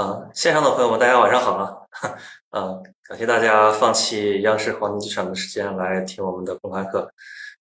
啊，线上的朋友们，大家晚上好啊！啊，感谢大家放弃央视黄金剧场的时间来听我们的公开课。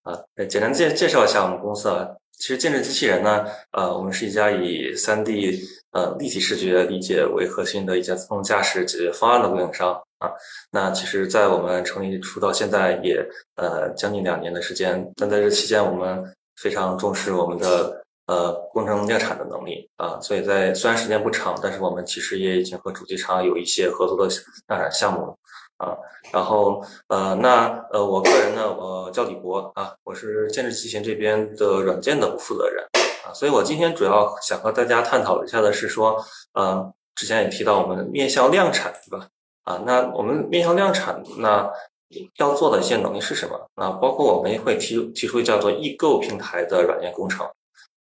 啊，简单介介绍一下我们公司啊。其实建智机器人呢，呃，我们是一家以 3D 呃立体视觉理解为核心的一家自动驾驶解决方案的供应商啊。那其实，在我们成立出到现在也呃将近两年的时间，但在这期间，我们非常重视我们的。呃，工程量产的能力啊，所以在虽然时间不长，但是我们其实也已经和主机厂有一些合作的量产项目了啊。然后呃，那呃，我个人呢，我叫李博啊，我是建智机器人这边的软件的负责人啊。所以我今天主要想和大家探讨一下的是说，呃，之前也提到我们面向量产，对吧？啊，那我们面向量产，那要做的一些能力是什么？啊，包括我们会提提出叫做易购平台的软件工程。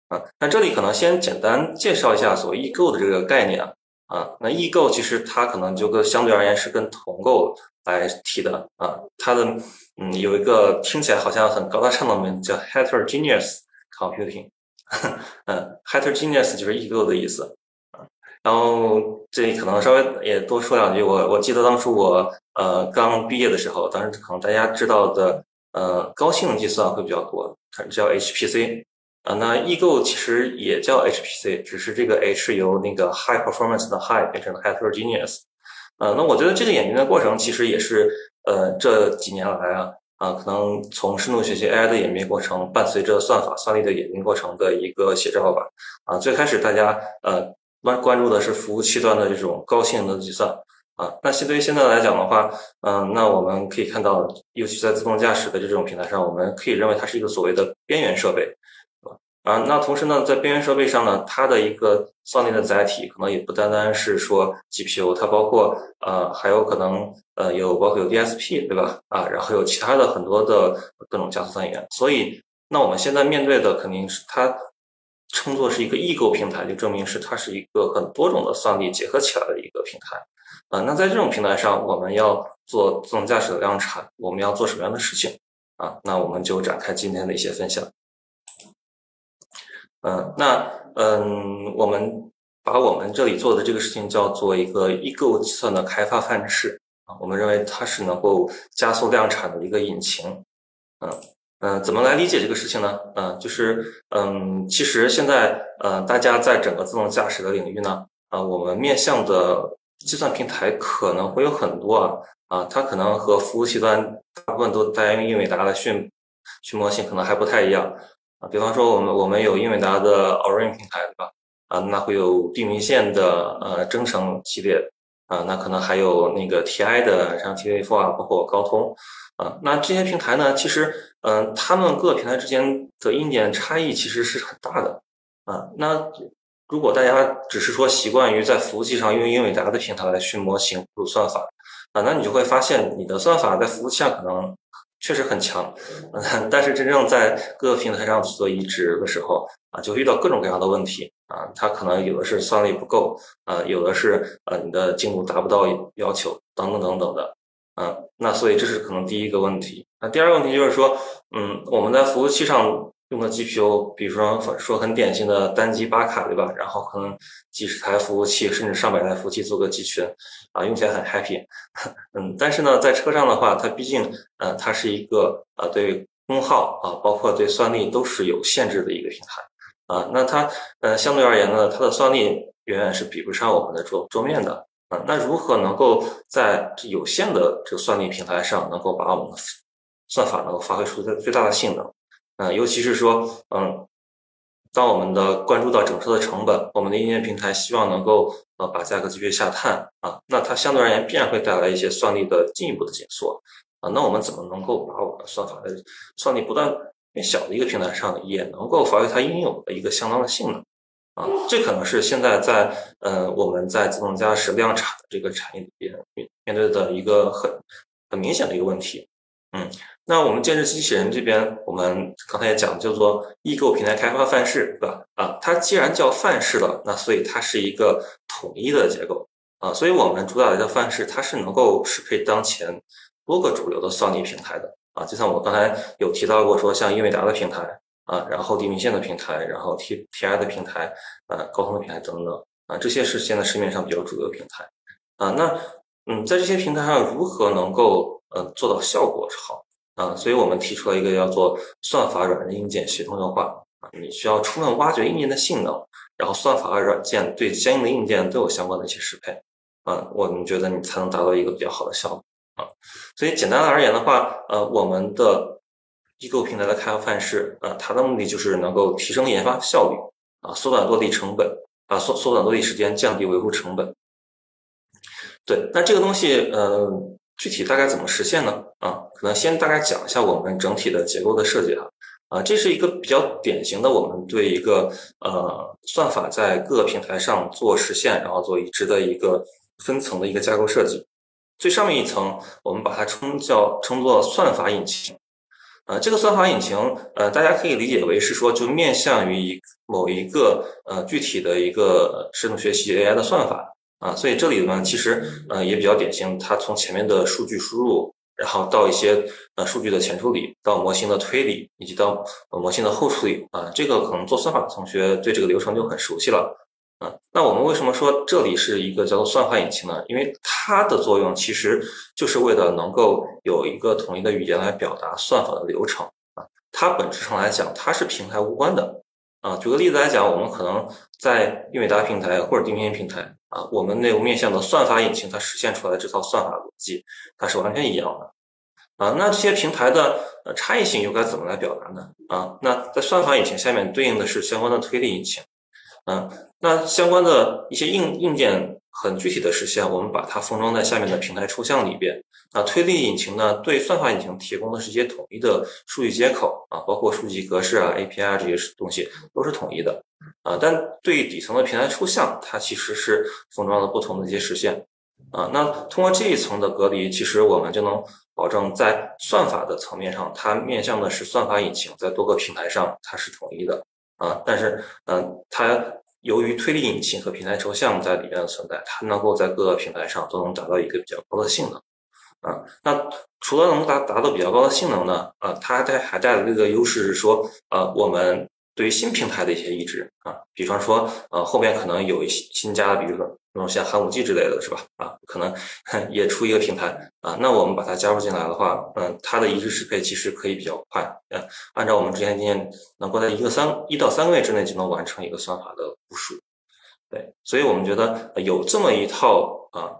啊，那这里可能先简单介绍一下所谓异构的这个概念啊。啊，那异构其实它可能就跟相对而言是跟同构来提的啊。它的嗯有一个听起来好像很高大上的名字叫 heterogeneous computing，嗯，heterogeneous 就是异构的意思啊。然后这里可能稍微也多说两句，我我记得当初我呃刚毕业的时候，当时可能大家知道的呃高性能计算会比较多，它叫 HPC。啊，那易购其实也叫 HPC，只是这个 H 由那个 high performance 的 high 变成了 heterogeneous。呃，那我觉得这个演进的过程其实也是呃这几年来啊啊，可能从深度学习 AI 的演变过程，伴随着算法算力的演进过程的一个写照吧。啊，最开始大家呃关关注的是服务器端的这种高性能的计算啊，那相对于现在来讲的话，嗯，那我们可以看到，尤其在自动驾驶的这种平台上，我们可以认为它是一个所谓的边缘设备。啊，那同时呢，在边缘设备上呢，它的一个算力的载体可能也不单单是说 GPU，它包括呃，还有可能呃，有包括有 DSP，对吧？啊，然后有其他的很多的各种加速算源。所以，那我们现在面对的肯定是它称作是一个异构平台，就证明是它是一个很多种的算力结合起来的一个平台。啊，那在这种平台上，我们要做自动驾驶的量产，我们要做什么样的事情？啊，那我们就展开今天的一些分享。嗯，那嗯，我们把我们这里做的这个事情叫做一个异构计算的开发范式啊，我们认为它是能够加速量产的一个引擎。嗯嗯，怎么来理解这个事情呢？嗯，就是嗯，其实现在呃，大家在整个自动驾驶的领域呢，啊，我们面向的计算平台可能会有很多啊啊，它可能和服务器端大部分都在用英伟达的训训模型可能还不太一样。啊，比方说我们我们有英伟达的 Orin 平台，对吧？啊，那会有地平线的呃征程系列，啊，那可能还有那个 TI 的像 TF 啊，包括高通，啊，那这些平台呢，其实嗯，他们各个平台之间的硬件差异其实是很大的，啊，那如果大家只是说习惯于在服务器上用英伟达的平台来训模型、输算法，啊，那你就会发现你的算法在服务器上可能。确实很强，嗯，但是真正在各个平台上去做移植的时候啊，就遇到各种各样的问题啊，它可能有的是算力不够啊，有的是呃你的精度达不到要求等等等等的，嗯，那所以这是可能第一个问题。那第二个问题就是说，嗯，我们在服务器上。用的 GPU，比如说说很典型的单机八卡，对吧？然后可能几十台服务器，甚至上百台服务器做个集群，啊，用起来很 happy。嗯，但是呢，在车上的话，它毕竟，呃，它是一个呃对功耗啊，包括对算力都是有限制的一个平台啊。那它呃相对而言呢，它的算力远远是比不上我们的桌桌面的啊。那如何能够在有限的这个算力平台上，能够把我们的算法能够发挥出它最大的性能？嗯，尤其是说，嗯，当我们的关注到整车的成本，我们的硬件平台希望能够呃把价格继续下探啊，那它相对而言必然会带来一些算力的进一步的减缩啊。那我们怎么能够把我们的算法的算力不断变小的一个平台上，也能够发挥它应有的一个相当的性能啊？这可能是现在在呃我们在自动驾驶量产的这个产业里边面对的一个很很明显的一个问题，嗯。那我们建设机器人这边，我们刚才也讲，叫做易购平台开发范式，对吧？啊，它既然叫范式了，那所以它是一个统一的结构啊，所以我们主打的叫范式，它是能够适配当前多个主流的算力平台的啊，就像我刚才有提到过，说像英伟达的平台啊，然后地平线的平台，然后 T T I 的平台，呃，高通的平台等等啊，这些是现在市面上比较主流的平台啊。那嗯，在这些平台上如何能够呃做到效果是好啊？所以我们提出了一个叫做算法软件硬件协同优化啊，你需要充分挖掘硬件的性能，然后算法和软件对相应的硬件都有相关的一些适配啊，我们觉得你才能达到一个比较好的效果啊。所以简单而言的话，呃，我们的异构平台的开发范式啊，它的目的就是能够提升研发效率啊，缩短落地成本啊，缩缩短落地时间，降低维护成本。对，那这个东西，呃，具体大概怎么实现呢？啊，可能先大概讲一下我们整体的结构的设计哈。啊，这是一个比较典型的我们对一个呃算法在各个平台上做实现，然后做移植的一个分层的一个架构设计。最上面一层，我们把它称叫称作算法引擎。呃，这个算法引擎，呃，大家可以理解为是说，就面向于一某一个呃具体的一个深度学习 AI 的算法。啊，所以这里呢，其实呃也比较典型，它从前面的数据输入，然后到一些呃数据的前处理，到模型的推理，以及到模型的后处理啊，这个可能做算法的同学对这个流程就很熟悉了。啊，那我们为什么说这里是一个叫做算法引擎呢？因为它的作用其实就是为了能够有一个统一的语言来表达算法的流程啊，它本质上来讲，它是平台无关的。啊，举个例子来讲，我们可能在英伟达平台或者钉钉平台啊，我们内部面向的算法引擎，它实现出来的这套算法逻辑，它是完全一样的。啊，那这些平台的呃差异性又该怎么来表达呢？啊，那在算法引擎下面对应的是相关的推理引擎。嗯，那相关的一些硬硬件很具体的实现，我们把它封装在下面的平台抽象里边。那推理引擎呢，对算法引擎提供的是一些统一的数据接口啊，包括数据格式啊、API 这些东西都是统一的啊。但对底层的平台抽象，它其实是封装了不同的一些实现啊。那通过这一层的隔离，其实我们就能保证在算法的层面上，它面向的是算法引擎，在多个平台上它是统一的啊。但是嗯，它由于推力引擎和平台抽象在里面的存在，它能够在各个平台上都能达到一个比较高的性能。啊，那除了能达达到比较高的性能呢，啊，它带还带来一个优势是说，呃，我们对于新平台的一些移植啊，比方说，呃，后面可能有一些新加的，比如说那种像寒武纪之类的是吧？啊，可能 也出一个平台啊，那我们把它加入进来的话，嗯，它的移植适配其实可以比较快，嗯，按照我们之前经验，能够在一个三一到三个月之内就能完成一个算法的部署，对，所以我们觉得有这么一套啊。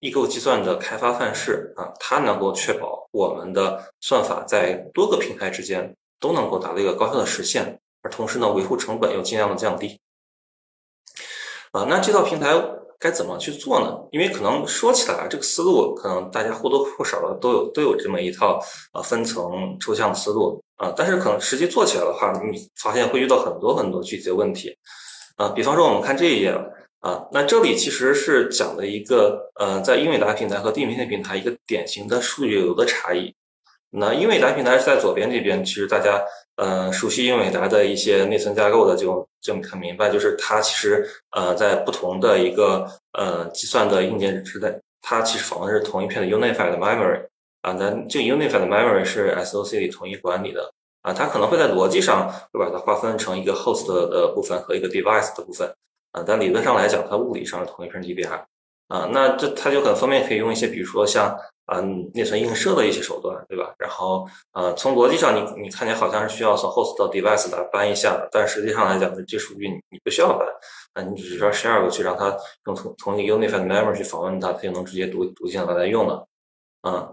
异构计算的开发范式啊，它能够确保我们的算法在多个平台之间都能够达到一个高效的实现，同时呢，维护成本又尽量的降低。啊，那这套平台该怎么去做呢？因为可能说起来这个思路可能大家或多或少的都有都有这么一套啊分层抽象的思路啊，但是可能实际做起来的话，你发现会遇到很多很多具体的问题啊。比方说，我们看这一页。啊，那这里其实是讲的一个，呃，在英伟达平台和地平线平台一个典型的数据流的差异。那英伟达平台是在左边这边，其实大家，呃，熟悉英伟达的一些内存架构的就就很明白，就是它其实，呃，在不同的一个，呃，计算的硬件之内，它其实访问的是同一片的 Unified Memory。啊，那这个 Unified Memory 是 SOC 里统一管理的。啊，它可能会在逻辑上会把它划分成一个 Host 的部分和一个 Device 的部分。啊，但理论上来讲，它物理上是同一片 DDR，啊，那这它就很方便可以用一些，比如说像嗯内存映射的一些手段，对吧？然后呃，从逻辑上你你看起来好像是需要从 host 到 device 来搬一下，但实际上来讲，这数据你你不需要搬，啊，你只需要 share 过去，让它用从从一个 unified memory 去访问它，它就能直接读读进来来用了，啊，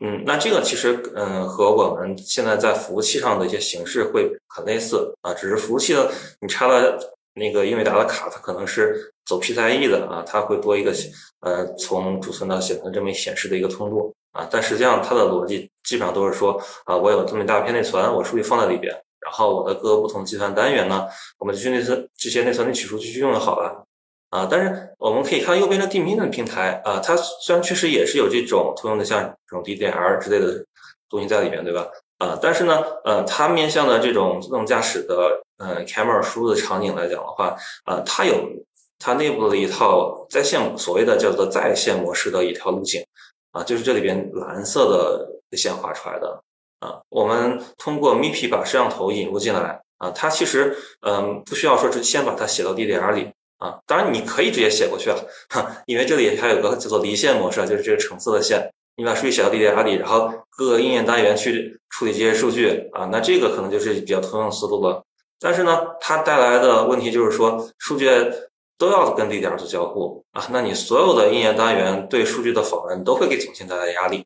嗯，那这个其实嗯和我们现在在服务器上的一些形式会很类似啊，只是服务器的你插了。那个英伟达的卡，它可能是走 PCIe 的啊，它会多一个呃从储存到显存这么显示的一个通路啊，但实际上它的逻辑基本上都是说啊，我有这么一大片内存，我数据放在里边，然后我的各个不同计算单元呢，我们去内存这些内存里取出去去用就好了啊。但是我们可以看右边的地平的平台啊，它虽然确实也是有这种通用的像这种 DDR 之类的东西在里面，对吧？啊，但是呢，呃，它面向的这种自动驾驶的。呃，camera 输入的场景来讲的话，呃，它有它内部的一套在线所谓的叫做在线模式的一条路径，啊，就是这里边蓝色的线画出来的，啊，我们通过 MIPI 把摄像头引入进来，啊，它其实嗯不需要说是先把它写到 DDR 里，啊。当然你可以直接写过去啊，因为这里还有个叫做离线模式，就是这个橙色的线，你把数据写到 DDR 里，然后各个应用单元去处理这些数据啊，那这个可能就是比较通用的思路了。但是呢，它带来的问题就是说，数据都要跟 DDR 做交互啊，那你所有的应用单元对数据的访问都会给总线带来压力。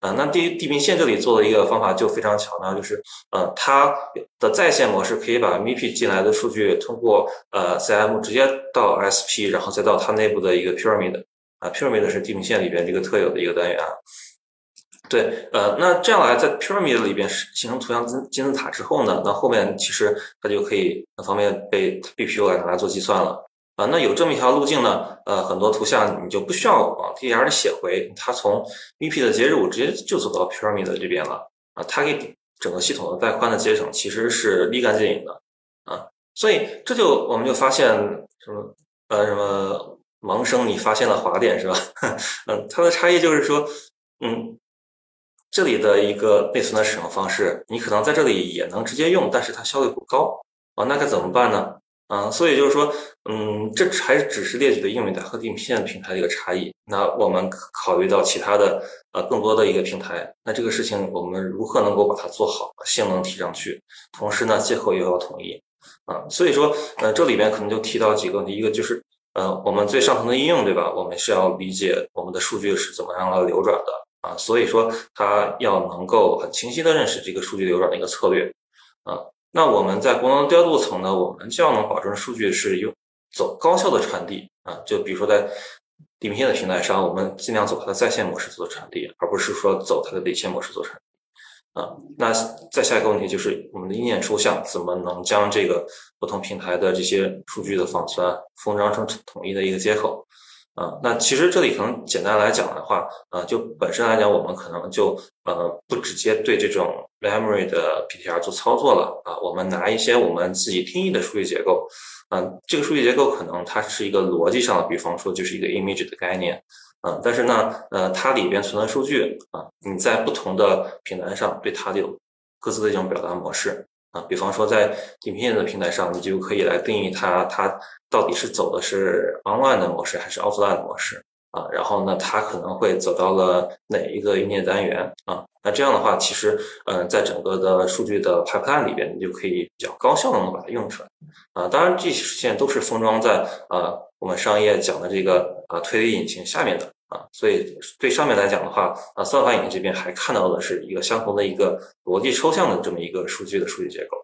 啊，那地地平线这里做的一个方法就非常巧妙，就是呃，它的在线模式可以把 MIP 进来的数据通过呃 CM 直接到 SP，然后再到它内部的一个 Pyramid 啊，Pyramid 是地平线里边这个特有的一个单元啊。对，呃，那这样来在 Pyramid 里边形成图像金金字塔之后呢，那后面其实它就可以很方便被 BPU 来拿来做计算了。啊，那有这么一条路径呢，呃，很多图像你就不需要往 DDR 写回，它从 VP 的接入直接就走到 Pyramid 这边了啊，它给整个系统的带宽的节省其实是立竿见影的啊，所以这就我们就发现什么呃什么盲生你发现了滑点是吧？嗯，它的差异就是说，嗯，这里的一个内存的使用方式，你可能在这里也能直接用，但是它效率不高啊，那该怎么办呢？啊，所以就是说，嗯，这还只是列举的英伟达和地片平台的一个差异。那我们考虑到其他的呃更多的一个平台，那这个事情我们如何能够把它做好，性能提上去，同时呢接口又要统一啊。所以说，呃，这里边可能就提到几个问题，一个就是呃我们最上层的应用，对吧？我们是要理解我们的数据是怎么样来流转的啊。所以说，它要能够很清晰的认识这个数据流转的一个策略啊。那我们在功能调度层呢，我们就要能保证数据是用走高效的传递啊，就比如说在地平线的平台上，我们尽量走它的在线模式做传递，而不是说走它的离线模式做传递啊。那再下一个问题就是我们的意念抽象怎么能将这个不同平台的这些数据的仿存封装成统一的一个接口？啊，那其实这里可能简单来讲的话，啊，就本身来讲，我们可能就呃不直接对这种 memory 的 PTR 做操作了啊，我们拿一些我们自己定义的数据结构，嗯，这个数据结构可能它是一个逻辑上的，比方说就是一个 image 的概念，嗯，但是呢，呃，它里边存的数据啊，你在不同的平台上对它有各自的一种表达模式。啊，比方说在地平线的平台上，你就可以来定义它，它到底是走的是 online 的模式还是 offline 的模式啊？然后呢，它可能会走到了哪一个硬件单元啊？那这样的话，其实嗯，在整个的数据的 pipeline 里边，你就可以比较高效的把它用出来啊。当然，这些实现都是封装在呃我们商业讲的这个啊推理引擎下面的。啊，所以对上面来讲的话，啊，算法引擎这边还看到的是一个相同的一个逻辑抽象的这么一个数据的数据结构。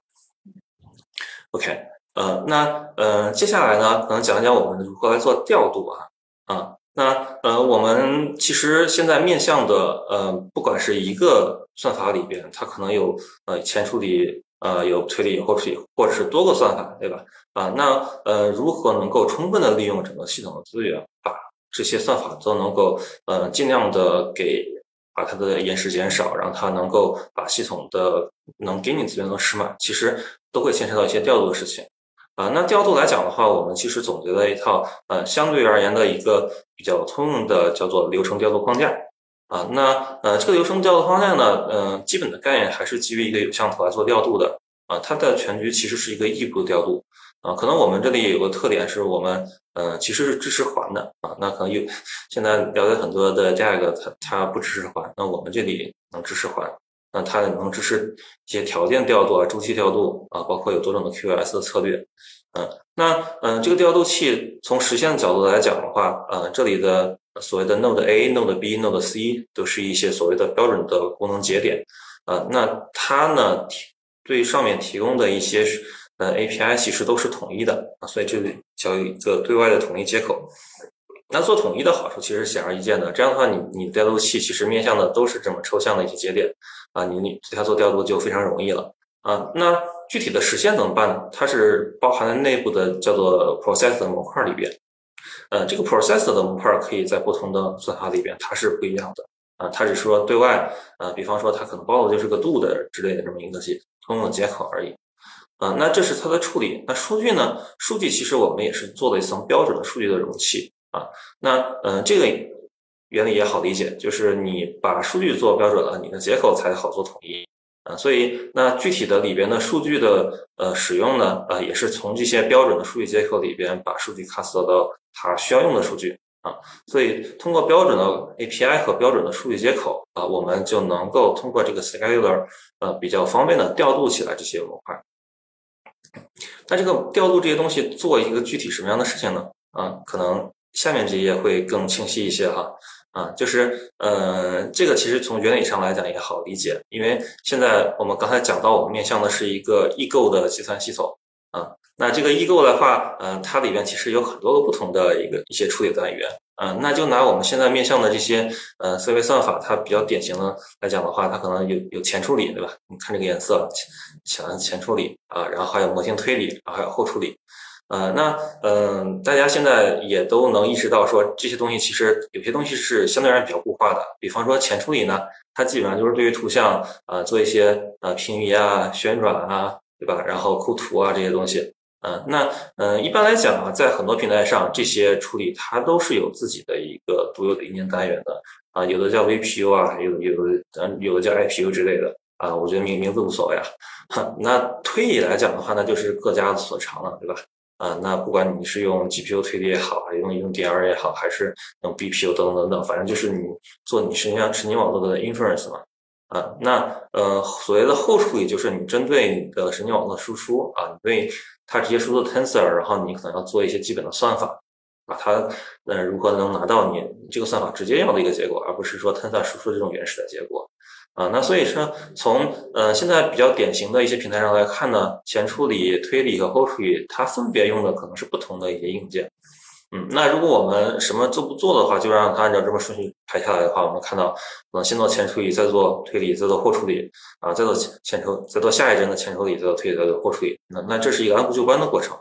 OK，呃，那呃，接下来呢，可能讲讲我们如何来做调度啊，啊，那呃，我们其实现在面向的呃，不管是一个算法里边，它可能有呃前处理，呃有推理，后处理，或者是多个算法，对吧？啊，那呃，如何能够充分的利用整个系统的资源，把这些算法都能够，呃，尽量的给把它的延时减少，让它能够把系统的能给你资源都使满，其实都会牵扯到一些调度的事情。啊，那调度来讲的话，我们其实总结了一套，呃，相对而言的一个比较通用的叫做流程调度框架。啊，那呃，这个流程调度框架呢，呃，基本的概念还是基于一个有向图来做调度的。啊，它的全局其实是一个异步调度。啊，可能我们这里有个特点是我们。呃，其实是支持环的啊，那可能有现在了解很多的 DAG，它它不支持环，那我们这里能支持环，那它能支持一些条件调度啊、周期调度啊，包括有多种的 QoS 的策略，嗯，那嗯，这个调度器从实现的角度来讲的话，呃，这里的所谓的 Node A、Node B、Node C 都是一些所谓的标准的功能节点，啊，那它呢提对上面提供的一些呃 API 其实都是统一的啊，所以这里。叫一个对外的统一接口，那做统一的好处其实显而易见的。这样的话，你你调度器其实面向的都是这么抽象的一些节点啊，你你对它做调度就非常容易了啊。那具体的实现怎么办呢？它是包含在内部的叫做 process 的模块里边。呃，这个 process 的模块可以在不同的算法里边它是不一样的啊。它是说对外呃，比方说它可能包的就是个 do 的之类的这么一个接通用的接口而已。啊，那这是它的处理。那数据呢？数据其实我们也是做了一层标准的数据的容器啊。那嗯，这个原理也好理解，就是你把数据做标准了，你的接口才好做统一啊，所以那具体的里边的数据的呃使用呢，呃，也是从这些标准的数据接口里边把数据 cast 到它需要用的数据啊，所以通过标准的 API 和标准的数据接口啊，我们就能够通过这个 scheduler 呃比较方便的调度起来这些模块。那这个调度这些东西做一个具体什么样的事情呢？啊，可能下面这页会更清晰一些哈。啊，就是，呃，这个其实从原理上来讲也好理解，因为现在我们刚才讲到，我们面向的是一个异构的计算系统，啊，那这个异构的话，呃，它里面其实有很多个不同的一个一些处理单元，啊，那就拿我们现在面向的这些，呃，思维算法，它比较典型的来讲的话，它可能有有前处理，对吧？你看这个颜色，前前前处理啊，然后还有模型推理，然后还有后处理。呃，那嗯，大家现在也都能意识到，说这些东西其实有些东西是相对而言比较固化的。比方说前处理呢，它基本上就是对于图像呃做一些呃平移啊、旋转啊，对吧？然后抠图啊这些东西。嗯，那嗯，一般来讲啊，在很多平台上，这些处理它都是有自己的一个独有的硬件单元的啊，有的叫 VPU 啊，有有的嗯有的叫 IPU 之类的啊，我觉得名名字无所谓啊。那推理来讲的话，那就是各家所长了，对吧？啊，那不管你是用 GPU 推理也好，还是用用 DR 也好，还是用 BPU 等等等等，反正就是你做你神经神经网络的 inference 嘛。啊，那呃，所谓的后处理就是你针对你的神经网络输出啊，你对它直接输出 tensor，然后你可能要做一些基本的算法，把它呃如何能拿到你这个算法直接要的一个结果，而不是说 tensor 输出这种原始的结果。啊，那所以说，从呃现在比较典型的一些平台上来看呢，前处理、推理和后处理，它分别用的可能是不同的一些硬件。嗯，那如果我们什么都不做的话，就让它按照这么顺序排下来的话，我们看到，可能先做前处理，再做推理，再做后处理，啊，再做前处，再做下一帧的前处理，再做推理，再做后处理。那那这是一个按部就班的过程。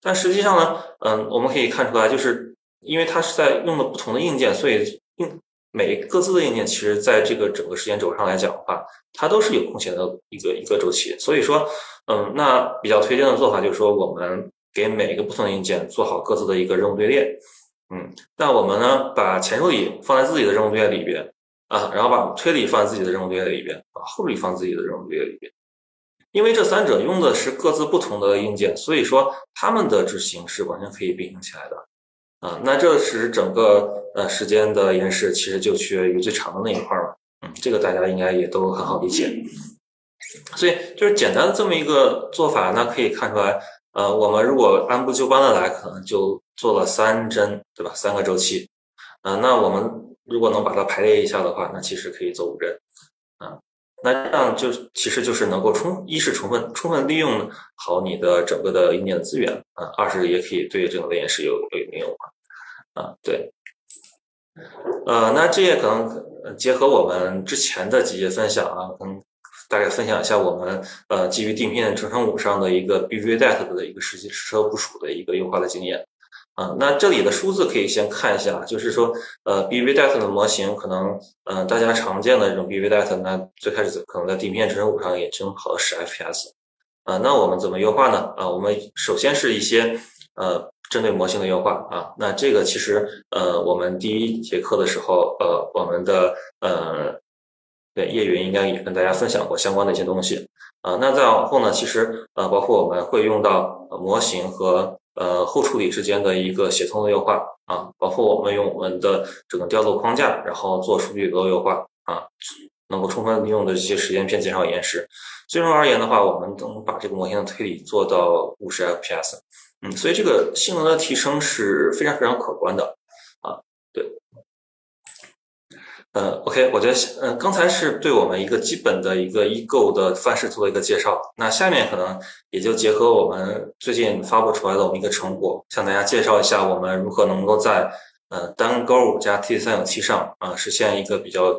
但实际上呢，嗯，我们可以看出来，就是因为它是在用的不同的硬件，所以硬。每各自的硬件，其实在这个整个时间轴上来讲的话，它都是有空闲的一个一个周期。所以说，嗯，那比较推荐的做法就是说，我们给每个不同的硬件做好各自的一个任务队列。嗯，那我们呢，把前处理放在自己的任务队列里边啊，然后把推理放在自己的任务队列里边，把后处理放自己的任务队列里边。因为这三者用的是各自不同的硬件，所以说它们的执行是完全可以并行起来的。啊，那这是整个呃时间的延时，其实就取决于最长的那一块儿嘛。嗯，这个大家应该也都很好理解。所以就是简单的这么一个做法，那可以看出来，呃，我们如果按部就班的来，可能就做了三针，对吧？三个周期。嗯，那我们如果能把它排列一下的话，那其实可以做五针。啊，那这样就其实就是能够充一是充分充分利用好你的整个的硬件资源啊，二是也可以对这个延时有有应用啊，对，呃，那这也可能结合我们之前的几页分享啊，跟大概分享一下我们呃基于地面成程五上的一个 BVDAT 的一个实际实车部署的一个优化的经验。啊，那这里的数字可以先看一下，就是说，呃，BVDAT 的模型可能，嗯，大家常见的这种 BVDAT，那最开始可能在地面支撑五上也正好是 FPS，啊，那我们怎么优化呢？啊，我们首先是一些，呃，针对模型的优化。啊，那这个其实，呃，我们第一节课的时候，呃，我们的，呃，对叶云应该也跟大家分享过相关的一些东西，啊，那再往后呢，其实，呃，包括我们会用到模型和呃，后处理之间的一个协同的优化啊，包括我们用我们的整个调度框架，然后做数据流优化啊，能够充分利用的这些时间片减少延时。最终而言的话，我们能把这个模型的推理做到五十 FPS，嗯，所以这个性能的提升是非常非常可观的啊，对。呃，OK，我觉得，嗯，刚才是对我们一个基本的一个异构的范式做一个介绍。那下面可能也就结合我们最近发布出来的我们一个成果，向大家介绍一下我们如何能够在呃单勾五加 T 三九七上啊实现一个比较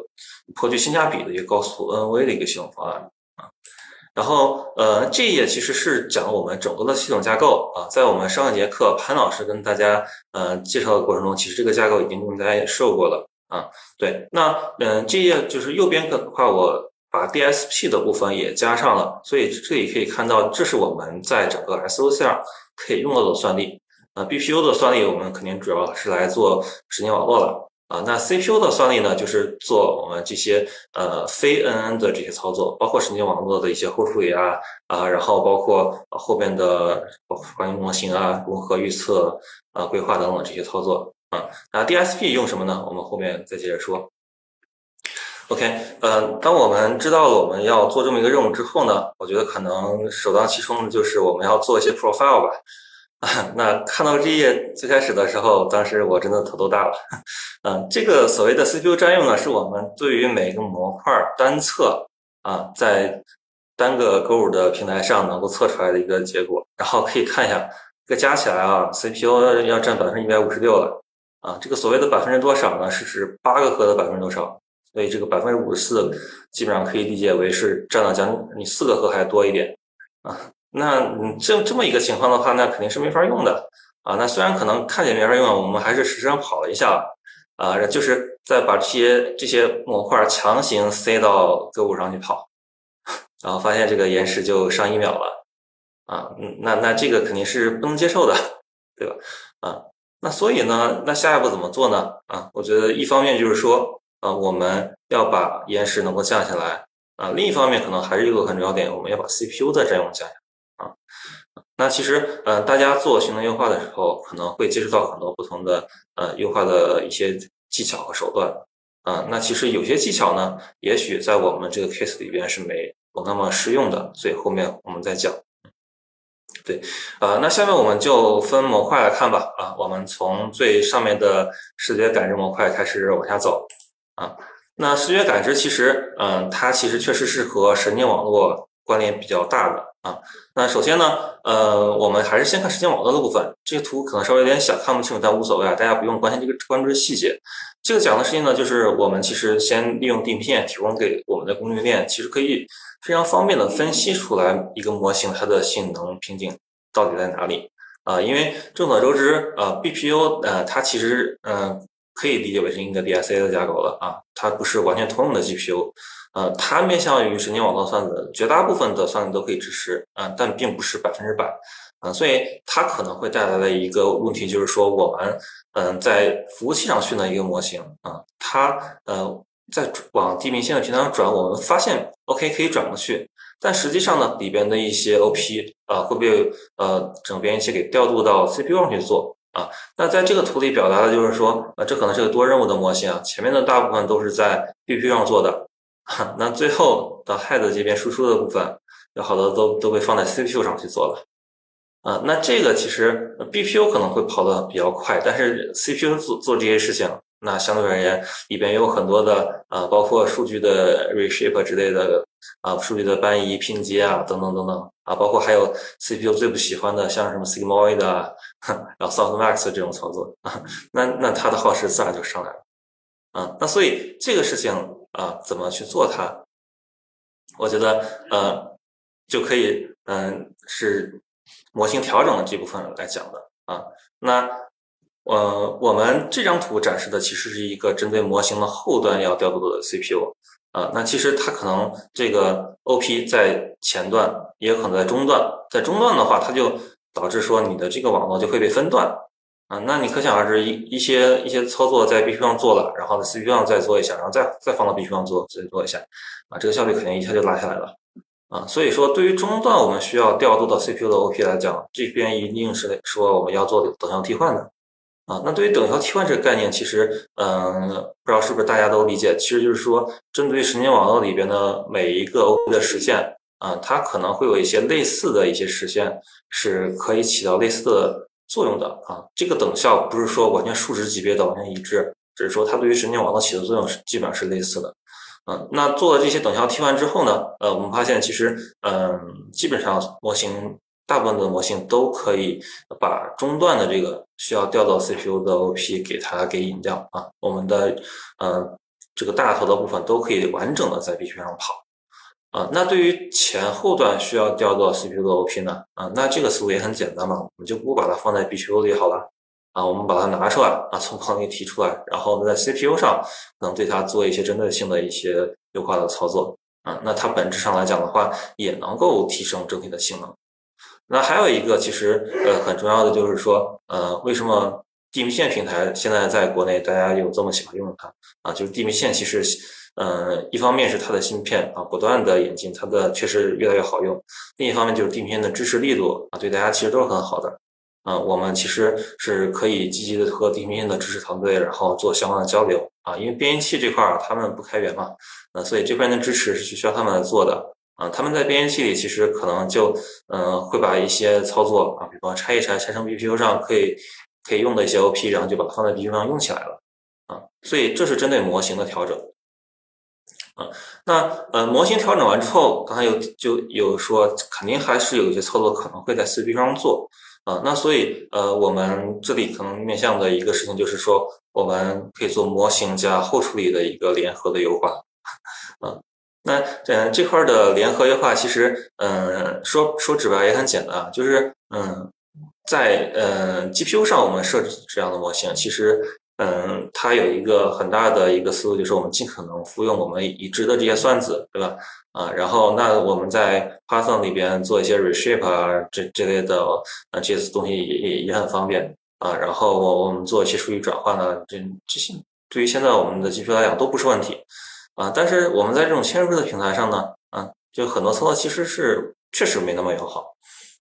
颇具性价比的一个高速 NV 的一个系统方案啊。然后，呃，这一页其实是讲我们整个的系统架构啊。在我们上一节课潘老师跟大家呃介绍的过程中，其实这个架构已经跟大家也说过了。啊，对，那嗯，这页就是右边的话，我把 DSP 的部分也加上了，所以这里可以看到，这是我们在整个 SOC 上可以用到的算力。啊，BPU 的算力我们肯定主要是来做神经网络了。啊，那 CPU 的算力呢，就是做我们这些呃非 NN 的这些操作，包括神经网络的一些后处理啊啊，然后包括后边的关于模型啊、融合预测啊、规划等等这些操作啊。那 DSP 用什么呢？我们后面再接着说。OK，呃，当我们知道了我们要做这么一个任务之后呢，我觉得可能首当其冲的就是我们要做一些 profile 吧。啊那看到这页最开始的时候，当时我真的头都大了。嗯，这个所谓的 CPU 占用呢，是我们对于每个模块单测啊，在单个 Go 的平台上能够测出来的一个结果。然后可以看一下，这个加起来啊，CPU 要占百分之一百五十六了。啊，这个所谓的百分之多少呢？是指八个核的百分之多少？所以这个百分之五十四，基本上可以理解为是占了将你四个核还多一点啊。那这这么一个情况的话，那肯定是没法用的啊。那虽然可能看起来没法用，我们还是实际上跑了一下啊，就是在把这些这些模块强行塞到个物上去跑，然后发现这个延时就上一秒了啊。那那这个肯定是不能接受的，对吧？啊，那所以呢，那下一步怎么做呢？啊，我觉得一方面就是说，啊，我们要把延时能够降下来啊，另一方面可能还是一个很重要点，我们要把 CPU 的占用降下来。啊，那其实，呃，大家做性能优化的时候，可能会接触到很多不同的，呃，优化的一些技巧和手段。啊，那其实有些技巧呢，也许在我们这个 case 里边是没有那么适用的，所以后面我们再讲。对，啊，那下面我们就分模块来看吧。啊，我们从最上面的视觉感知模块开始往下走。啊，那视觉感知其实，嗯，它其实确实是和神经网络关联比较大的。啊，那首先呢，呃，我们还是先看神经网络的部分。这个图可能稍微有点小，看不清楚，但无所谓啊，大家不用关心这个关注这细节。这个讲的事情呢，就是我们其实先利用地片提供给我们的供应链，其实可以非常方便的分析出来一个模型它的性能瓶颈到底在哪里啊。因为众所周知，呃，BPU 呃，它其实嗯可以理解为是一个 DSA 的架构了啊，它不是完全通用的 GPU。呃，它面向于神经网络算子，绝大部分的算子都可以支持，啊，但并不是百分之百，啊，所以它可能会带来的一个问题就是说，我们，嗯，在服务器上训的一个模型，啊，它，呃，在往地平线的平台上转，我们发现，OK，可以转过去，但实际上呢，里边的一些 OP，啊，会被，呃，整编译器给调度到 CPU 上去做，啊，那在这个图里表达的就是说，呃，这可能是个多任务的模型啊，前面的大部分都是在 BP 上做的。那最后的 head 这边输出的部分，有好多都都被放在 CPU 上去做了，啊，那这个其实 BPU 可能会跑得比较快，但是 CPU 做做这些事情，那相对而言里边有很多的啊，包括数据的 reshape 之类的啊，数据的搬移、拼接啊，等等等等啊，包括还有 CPU 最不喜欢的像什么 sigmoid 啊，然后 softmax 这种操作啊，那那它的耗时自然就上来了，啊，那所以这个事情。啊，怎么去做它？我觉得，呃，就可以，嗯，是模型调整的这部分来讲的啊。那，呃，我们这张图展示的其实是一个针对模型的后端要调度的 CPU 啊。那其实它可能这个 OP 在前段，也可能在中段，在中段的话，它就导致说你的这个网络就会被分段。啊，那你可想而知，一一些一些操作在 B P 上做了，然后在 CPU 上再做一下，然后再再放到 B P 上做，再做一下，啊，这个效率肯定一下就拉下来了，啊，所以说对于中段我们需要调度到 C P U 的 O P 来讲，这边一定是说我们要做等效替换的，啊，那对于等效替换这个概念，其实，嗯，不知道是不是大家都理解，其实就是说，针对神经网络里边的每一个 O P 的实现，啊，它可能会有一些类似的一些实现，是可以起到类似的。作用的啊，这个等效不是说完全数值级别的完全一致，只是说它对于神经网络起的作用是基本上是类似的。嗯，那做了这些等效替换之后呢，呃，我们发现其实，嗯，基本上模型大部分的模型都可以把中段的这个需要调到 CPU 的 OP 给它给引掉啊，我们的呃这个大头的部分都可以完整的在 B 区上跑。啊，那对于前后段需要调到 CPU 的 OP 呢？啊，那这个思路也很简单嘛，我们就不把它放在 BPU 里好了。啊，我们把它拿出来，啊，从框里提出来，然后在 CPU 上能对它做一些针对性的一些优化的操作。啊，那它本质上来讲的话，也能够提升整体的性能。那还有一个其实呃很重要的就是说，呃，为什么地平线平台现在在国内大家有这么喜欢用它啊，就是地平线其实，嗯，一方面是它的芯片啊不断的演进，它的确实越来越好用；另一方面就是地平线的支持力度啊，对大家其实都是很好的。啊，我们其实是可以积极的和地平线的支持团队，然后做相关的交流啊，因为编译器这块儿他们不开源嘛，呃，所以这边的支持是需要他们来做的。啊，他们在编译器里其实可能就，嗯，会把一些操作啊，比方拆一拆，拆成 BPU 上可以可以用的一些 OP，然后就把它放在 BPU 上用起来了，啊，所以这是针对模型的调整，啊，那呃，模型调整完之后，刚才有就有说，肯定还是有一些操作可能会在 CPU 上做，啊，那所以呃，我们这里可能面向的一个事情就是说，我们可以做模型加后处理的一个联合的优化，啊。那嗯，这块的联合优化其实，嗯，说说直白也很简单，就是嗯，在嗯 GPU 上我们设置这样的模型，其实嗯，它有一个很大的一个思路，就是我们尽可能复用我们已知的这些算子，对吧？啊，然后那我们在 Python 里边做一些 reshape 啊，这这类的啊这些东西也也也很方便啊。然后我我们做一些数据转换呢，这这些对于现在我们的 GPU 来讲都不是问题。啊，但是我们在这种嵌入式的平台上呢，啊，就很多操作其实是确实没那么友好。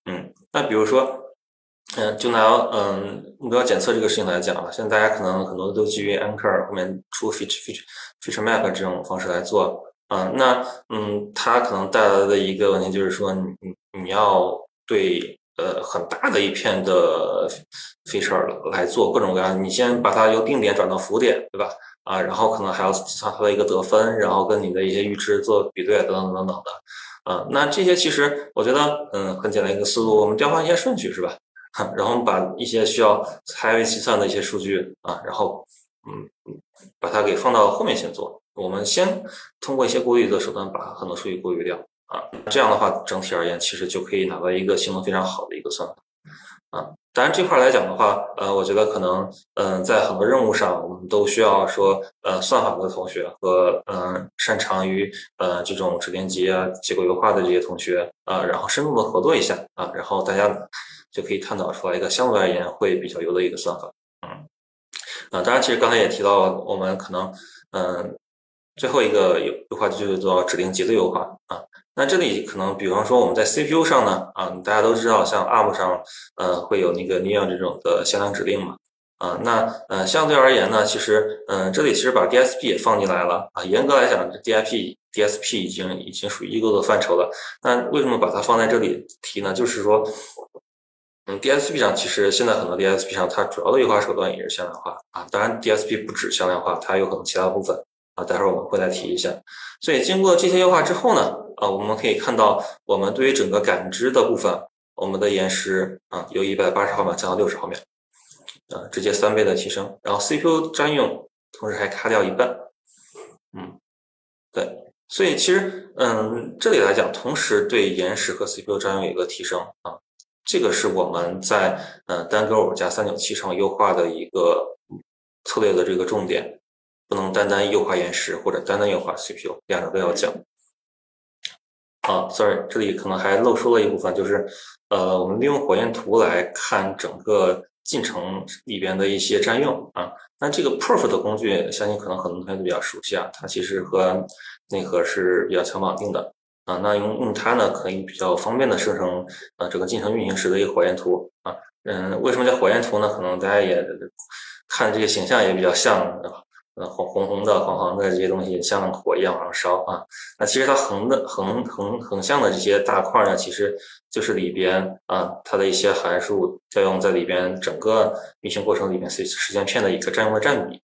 嗯，那比如说，嗯，就拿嗯目标检测这个事情来讲啊，现在大家可能很多都基于 Anchor 后面出 feature feature feature map 这种方式来做。啊，那嗯，它可能带来的一个问题就是说，你你你要对呃很大的一片的 feature 来做各种各样，你先把它由定点转到浮点，对吧？啊，然后可能还要计算它的一个得分，然后跟你的一些预知做比对，等等等等的。啊，那这些其实我觉得，嗯，很简单一个思路，我们调换一些顺序是吧？然后我们把一些需要拆位计算的一些数据啊，然后嗯，把它给放到后面先做。我们先通过一些过滤的手段把很多数据过滤掉啊，这样的话整体而言其实就可以拿到一个性能非常好的一个算法啊。当然这块来讲的话，呃，我觉得可能，嗯，在很多任务上，我们都需要说，呃，算法的同学和，嗯，擅长于，呃，这种指令集啊、结构优化的这些同学，啊，然后深度的合作一下，啊，然后大家就可以探讨出来一个相对而言会比较优的一个算法，嗯，啊，当然，其实刚才也提到，我们可能，嗯，最后一个优优化就是做指令集的优化，啊。那这里可能，比方说我们在 CPU 上呢，啊，大家都知道，像 ARM 上，呃，会有那个 Neon 这种的向量指令嘛，啊，那呃，相对而言呢，其实，嗯，这里其实把 DSP 也放进来了，啊，严格来讲，DIP、DSP 已经已经属于异构的范畴了。那为什么把它放在这里提呢？就是说，嗯，DSP 上其实现在很多 DSP 上，它主要的优化手段也是向量化啊，当然 DSP 不止向量化，它有可能其他部分啊，待会儿我们会再提一下。所以经过这些优化之后呢？啊，我们可以看到，我们对于整个感知的部分，我们的延时啊，由一百八十毫秒降到六十毫秒，啊，直接三倍的提升。然后 CPU 占用，同时还卡掉一半。嗯，对，所以其实，嗯，这里来讲，同时对延时和 CPU 占用有一个提升啊，这个是我们在嗯单个五加三九七上优化的一个策略的这个重点，不能单单优化延时或者单单优化 CPU，两个都要讲。啊，sorry，这里可能还漏说了一部分，就是，呃，我们利用火焰图来看整个进程里边的一些占用啊。那这个 Perf 的工具，相信可能很多同学都比较熟悉啊，它其实和内核是比较强绑定的啊。那用用它呢，可以比较方便的生成呃整个进程运行时的一个火焰图啊。嗯，为什么叫火焰图呢？可能大家也看这个形象也比较像。红红红的、黄黄的这些东西像火一样往上烧啊！那其实它横的、横横横向的这些大块呢，其实就是里边啊它的一些函数调用在里边整个运行过程里面时时间片的一个占用的占比。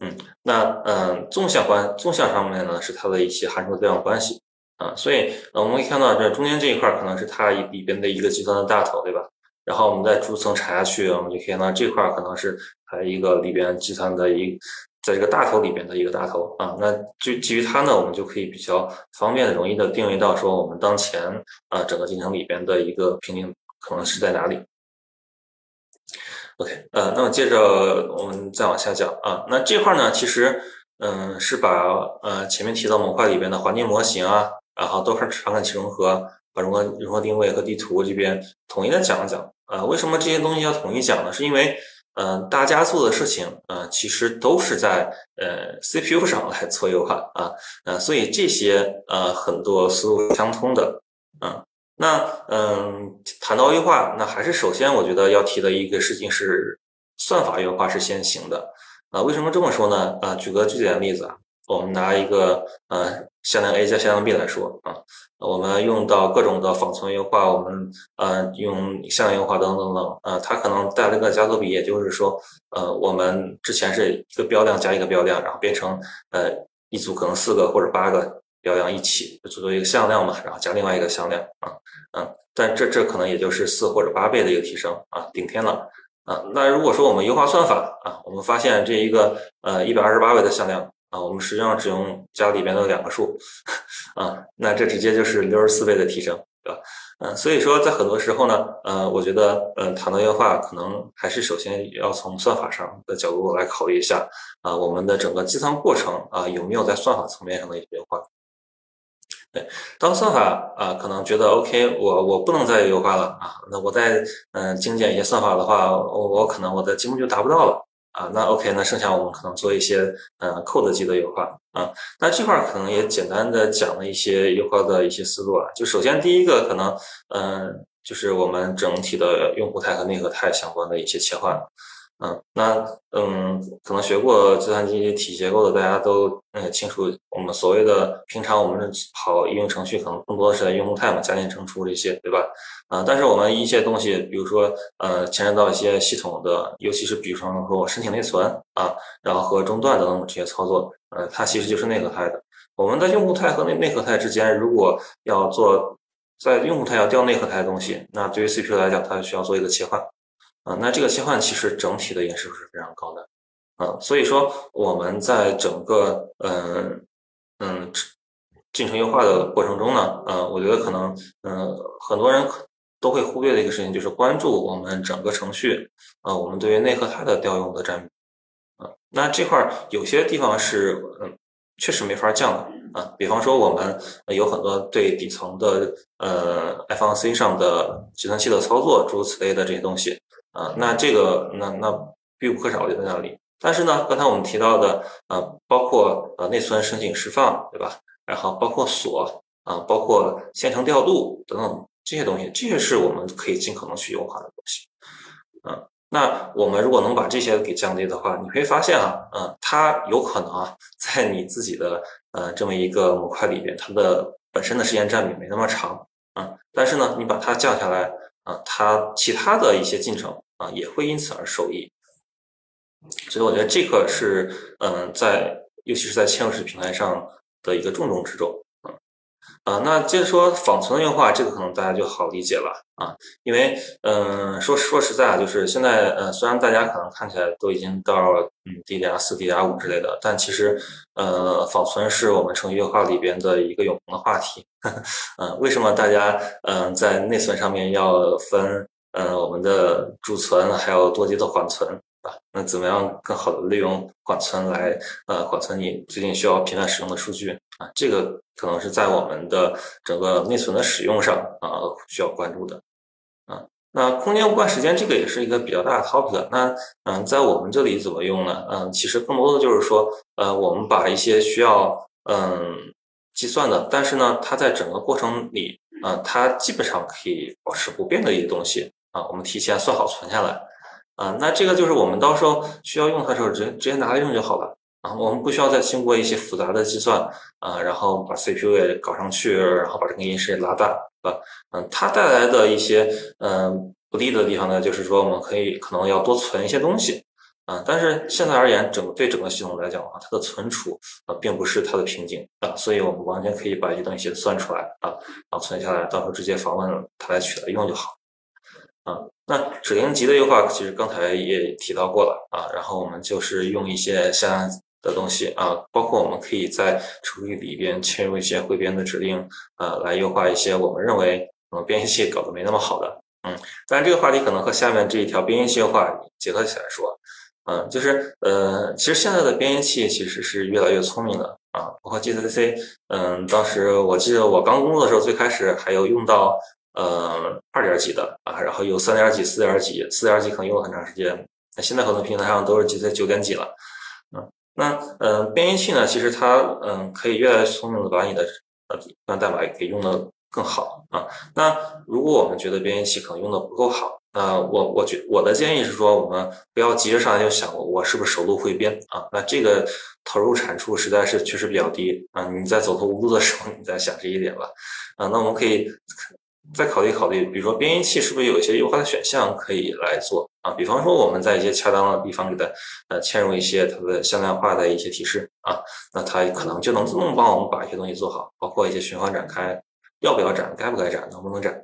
嗯，那嗯纵向关纵向上面呢是它的一些函数调用关系啊，所以我们可以看到这中间这一块可能是它里边的一个计算的大头，对吧？然后我们再逐层查下去，我们就可以看到这块可能是它一个里边计算的一。在这个大头里边的一个大头啊，那就基于它呢，我们就可以比较方便的、容易的定位到说我们当前啊整个进程里边的一个瓶颈可能是在哪里。OK，呃，那么接着我们再往下讲啊，那这块呢，其实嗯是把呃前面提到模块里边的环境模型啊，然后多块传感器融合、把融合融合定位和地图这边统一的讲一讲啊。为什么这些东西要统一讲呢？是因为嗯，大家做的事情，嗯，其实都是在呃 CPU 上来做优化啊，呃，所以这些呃很多思路相通的，嗯，那嗯谈到优化，那还是首先我觉得要提的一个事情是算法优化是先行的，啊，为什么这么说呢？啊，举个具体的例子啊。我们拿一个呃向量 A 加向量 B 来说啊，我们用到各种的仿存优化，我们呃用向量优化等等等，呃，它可能带来个加速比，也就是说，呃，我们之前是一个标量加一个标量，然后变成呃一组可能四个或者八个标量一起组作一个向量嘛，然后加另外一个向量啊，嗯，但这这可能也就是四或者八倍的一个提升啊，顶天了啊。那如果说我们优化算法啊，我们发现这一个呃一百二十八位的向量。啊，我们实际上只用加里边的两个数，啊，那这直接就是六十四倍的提升，对吧？嗯，所以说在很多时候呢，呃，我觉得，嗯，谈到优化，可能还是首先要从算法上的角度来考虑一下，啊，我们的整个计算过程啊，有没有在算法层面上的一些优化？对，当算法啊，可能觉得 OK，我我不能再优化了啊，那我再嗯精简一些算法的话，我我可能我的积木就达不到了。啊，那 OK，那剩下我们可能做一些呃 code 级的优化啊。那这块可能也简单的讲了一些优化的一些思路啊。就首先第一个可能，嗯，就是我们整体的用户态和内核态相关的一些切换。嗯，那嗯，可能学过计算机体结构的大家都嗯清楚，我们所谓的平常我们跑应用程序，可能更多的是在用户态嘛，加减乘除这些，对吧？啊，但是我们一些东西，比如说呃，牵扯到一些系统的，尤其是比如说说申请内存啊，然后和中断等等这些操作，呃，它其实就是内核态的。我们的用户态和内内核态之间，如果要做在用户态要调内核态的东西，那对于 CPU 来讲，它需要做一个切换。啊，那这个切换其实整体的延时是非常高的，啊，所以说我们在整个嗯嗯进程优化的过程中呢，呃，我觉得可能嗯很多人都会忽略的一个事情就是关注我们整个程序啊，我们对于内核态的调用的占比，啊，那这块有些地方是嗯确实没法降的啊，比方说我们有很多对底层的呃 FNC 上的计算器的操作诸如此类的这些东西。啊，那这个那那必不可少的在那里。但是呢，刚才我们提到的，呃，包括呃内存申请释放，对吧？然后包括锁啊，包括线程调度等等这些东西，这些是我们可以尽可能去优化的东西。嗯，那我们如果能把这些给降低的话，你会发现啊，嗯，它有可能啊，在你自己的呃这么一个模块里边，它的本身的时间占比没那么长啊，但是呢，你把它降下来啊，它其他的一些进程。啊，也会因此而受益，所以我觉得这个是，嗯，在尤其是在嵌入式平台上的一个重中之重，啊，啊，那接着说仿存的优化，这个可能大家就好理解了啊，因为，嗯，说说实在啊，就是现在，呃，虽然大家可能看起来都已经到了，嗯，DDR 四、DDR 五之类的，但其实，呃，仿存是我们程序优化里边的一个永恒的话题，嗯，为什么大家，嗯，在内存上面要分？嗯，我们的储存还有多级的缓存啊，那怎么样更好的利用缓存来呃缓存你最近需要频繁使用的数据啊？这个可能是在我们的整个内存的使用上啊需要关注的啊。那空间无关时间这个也是一个比较大的 topic。那嗯，在我们这里怎么用呢？嗯，其实更多的就是说呃，我们把一些需要嗯计算的，但是呢，它在整个过程里啊，它基本上可以保持不变的一些东西。啊，我们提前算好存下来，啊，那这个就是我们到时候需要用它的时候，直接直接拿来用就好了，啊，我们不需要再经过一些复杂的计算，啊，然后把 CPU 也搞上去，然后把这个延时也拉大，对吧？嗯，它带来的一些嗯不利的地方呢，就是说我们可以可能要多存一些东西，啊，但是现在而言，整个对整个系统来讲的话，它的存储啊并不是它的瓶颈啊，所以我们完全可以把一些东西算出来啊，然后存下来，到时候直接访问它来取来用就好。啊，那指令集的优化其实刚才也提到过了啊，然后我们就是用一些像的东西啊，包括我们可以在处理里边嵌入一些汇编的指令啊，来优化一些我们认为嗯编译器搞得没那么好的，嗯，当然这个话题可能和下面这一条编译器优化结合起来说，嗯，就是呃，其实现在的编译器其实是越来越聪明的啊，包括 GCC，嗯，当时我记得我刚工作的时候，最开始还有用到。呃，二点几的啊，然后有三点几、四点几，四点几可能用了很长时间，那现在很多平台上都是几在九点几了，嗯，那嗯，编译器呢，其实它嗯可以越来越聪明的把你的呃段代码给用的更好啊。那如果我们觉得编译器可能用的不够好，那我我觉我的建议是说，我们不要急着上来就想我是不是手路会编啊？那这个投入产出实在是确实比较低啊。你在走投无路的时候，你再想这一点吧啊。那我们可以再考虑考虑，比如说编译器是不是有一些优化的选项可以来做啊？比方说我们在一些恰当的地方给它呃嵌入一些它的向量化的一些提示啊，那它可能就能自动帮我们把一些东西做好，包括一些循环展开，要不要展，该不该展，能不能展。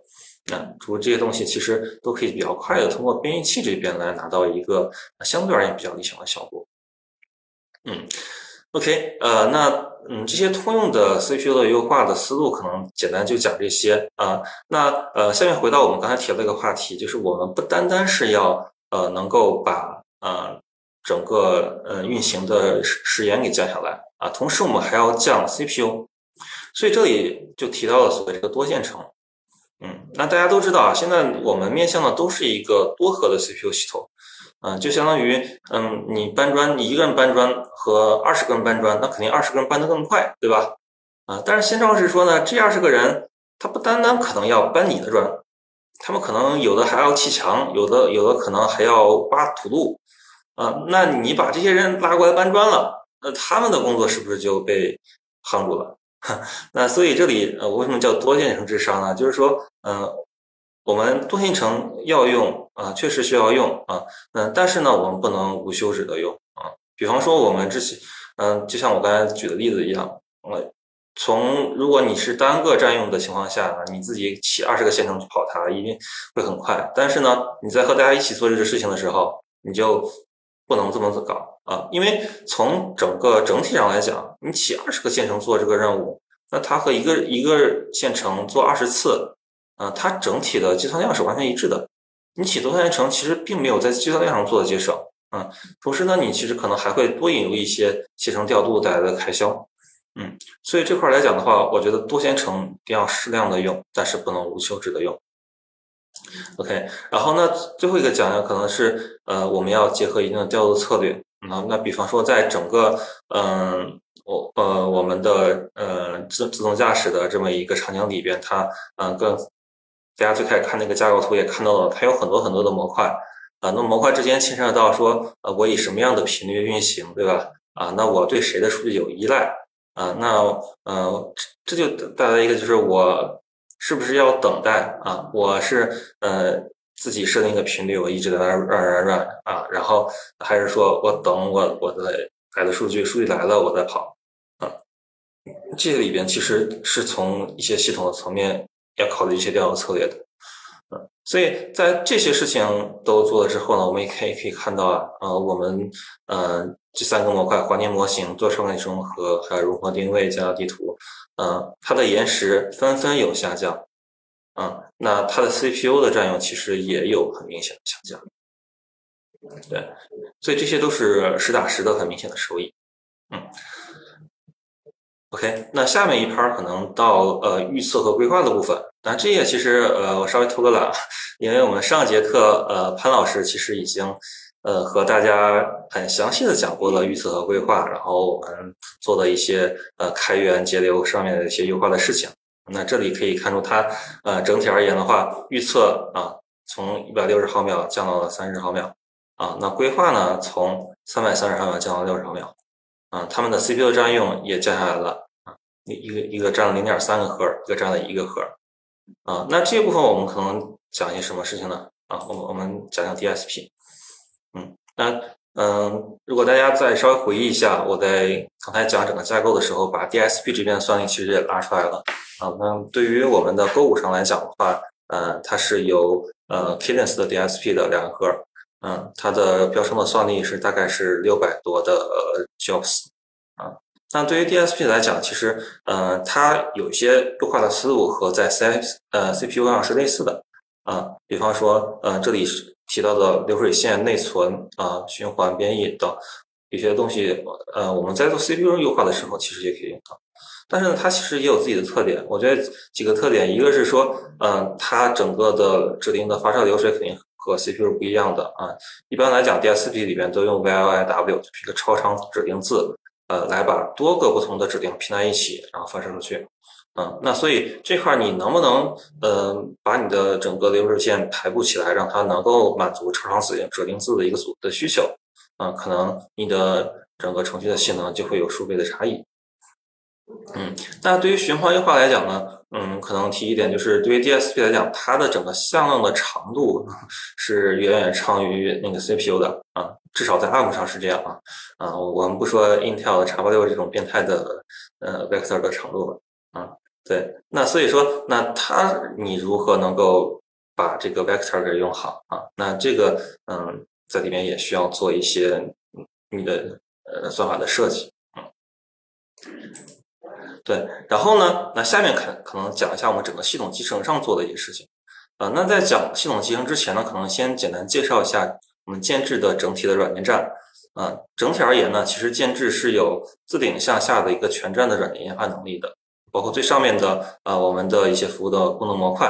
那除了这些东西，其实都可以比较快的通过编译器这边来拿到一个相对而言比较理想的效果。嗯，OK，呃，那嗯，这些通用的 CPU 的优化的思路，可能简单就讲这些啊。那呃，下面回到我们刚才提的一个话题，就是我们不单单是要呃能够把呃整个呃运行的时时延给降下来啊，同时我们还要降 CPU，所以这里就提到了所谓这个多线程。嗯，那大家都知道啊，现在我们面向的都是一个多核的 CPU 系统，嗯，就相当于，嗯，你搬砖，你一个人搬砖和二十个人搬砖，那肯定二十个人搬得更快，对吧？啊，但是现状是说呢，这二十个人他不单单可能要搬你的砖，他们可能有的还要砌墙，有的有的可能还要挖土路，啊，那你把这些人拉过来搬砖了，那他们的工作是不是就被夯住了？那所以这里呃，为什么叫多线程智商呢？就是说，嗯，我们多线程要用啊，确实需要用啊，嗯，但是呢，我们不能无休止的用啊。比方说，我们之前，嗯，就像我刚才举的例子一样，呃，从如果你是单个占用的情况下呢，你自己起二十个线程去跑它，一定会很快。但是呢，你在和大家一起做这个事情的时候，你就不能这么搞。啊，因为从整个整体上来讲，你起二十个线程做这个任务，那它和一个一个线程做二十次，啊，它整体的计算量是完全一致的。你起多线程其实并没有在计算量上做的节省，啊，同时呢，你其实可能还会多引入一些线程调度带来的开销，嗯，所以这块来讲的话，我觉得多线程一定要适量的用，但是不能无休止的用。OK，然后呢，最后一个讲的可能是，呃，我们要结合一定的调度策略。那那比方说，在整个嗯，我呃我们的呃自自动驾驶的这么一个场景里边，它嗯，跟大家最开始看那个架构图也看到了，它有很多很多的模块啊。那模块之间牵涉到说，呃，我以什么样的频率运行，对吧？啊，那我对谁的数据有依赖啊？那呃，这就带来一个就是我是不是要等待啊？我是呃。自己设定一个频率，我一直在那 run run run 啊，然后还是说我等我我的来的数据，数据来了我再跑啊。这里边其实是从一些系统的层面要考虑一些调用策略的，嗯，所以在这些事情都做了之后呢，我们也可以可以看到啊，呃，我们呃这三个模块环境模型、多创建中和还有融合定位加地图，嗯，它的延时纷纷有下降。啊，那它的 CPU 的占用其实也有很明显的下降，对，所以这些都是实打实的很明显的收益。嗯，OK，那下面一盘可能到呃预测和规划的部分。那这页其实呃我稍微偷个懒，因为我们上节课呃潘老师其实已经呃和大家很详细的讲过了预测和规划，然后我们做的一些呃开源节流上面的一些优化的事情。那这里可以看出，它呃整体而言的话，预测啊从一百六十毫秒降到了三十毫秒啊，那规划呢从三百三十毫秒降到六十毫秒啊，他们的 CPU 占用也降下来了，一一个一个占了零点三个核，一个占了一个核啊，那这部分我们可能讲一些什么事情呢？啊，我们我们讲讲 DSP，嗯，那。嗯，如果大家再稍微回忆一下，我在刚才讲整个架构的时候，把 DSP 这边的算力其实也拉出来了啊。那对于我们的 Go 上来讲的话，呃，它是有呃 Cadence 的 DSP 的两个核，嗯，它的标称的算力是大概是六百多的 Jobs 啊。那对于 DSP 来讲，其实呃，它有一些优化的思路和在 C 呃 CPU 上是类似的啊。比方说，呃，这里是。提到的流水线内存啊、循环编译等一些东西，呃，我们在做 CPU 优化的时候，其实也可以用到。但是呢，它其实也有自己的特点。我觉得几个特点，一个是说，嗯，它整个的指令的发射流水肯定和 CPU 不一样的啊。一般来讲，DSP 里边都用 VLIW，就是一个超长指令字，呃，来把多个不同的指令拼在一起，然后发射出去。嗯，那所以这块你能不能呃把你的整个流水线排布起来，让它能够满足超长指令指令字的一个组的需求？嗯，可能你的整个程序的性能就会有数倍的差异。嗯，那对于循环优化来讲呢，嗯，可能提一点就是，对于 DSP 来讲，它的整个向量的长度是远远长于那个 CPU 的啊，至少在 ARM 上是这样啊。啊，我们不说 Intel 的 x86 这种变态的呃 vector 的长度了啊。对，那所以说，那它你如何能够把这个 vector 给用好啊？那这个嗯，在里面也需要做一些你的呃算法的设计，嗯。对，然后呢？那下面可可能讲一下我们整个系统集成上做的一些事情。啊，那在讲系统集成之前呢，可能先简单介绍一下我们建制的整体的软件站。啊，整体而言呢，其实建制是有自顶向下的一个全站的软件研发能力的，包括最上面的啊，我们的一些服务的功能模块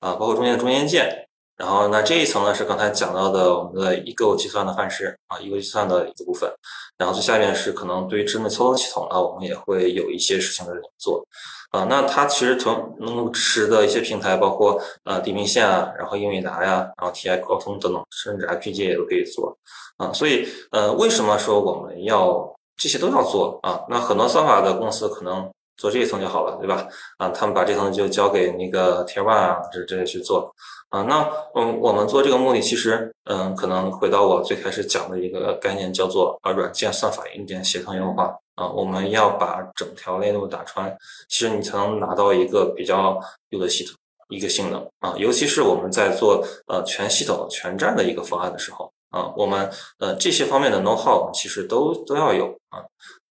啊，包括中间的中间件。然后那这一层呢是刚才讲到的我们的一个计算的范式啊，一个计算的一部分。然后最下面是可能对于智能操作系统啊，我们也会有一些事情的做啊。那它其实从能够支持的一些平台，包括呃地平线啊，然后英伟达呀，然后 TI 高通等等，甚至 IPG 也都可以做啊。所以呃，为什么说我们要这些都要做啊？那很多算法的公司可能做这一层就好了，对吧？啊，他们把这层就交给那个 Tier One 啊这这些去做。啊，那嗯，我们做这个目的其实，嗯，可能回到我最开始讲的一个概念，叫做啊软件算法硬件协同优化啊，我们要把整条链路打穿，其实你才能拿到一个比较优的系统一个性能啊，尤其是我们在做呃全系统全站的一个方案的时候啊，我们呃这些方面的 know how 其实都都要有啊，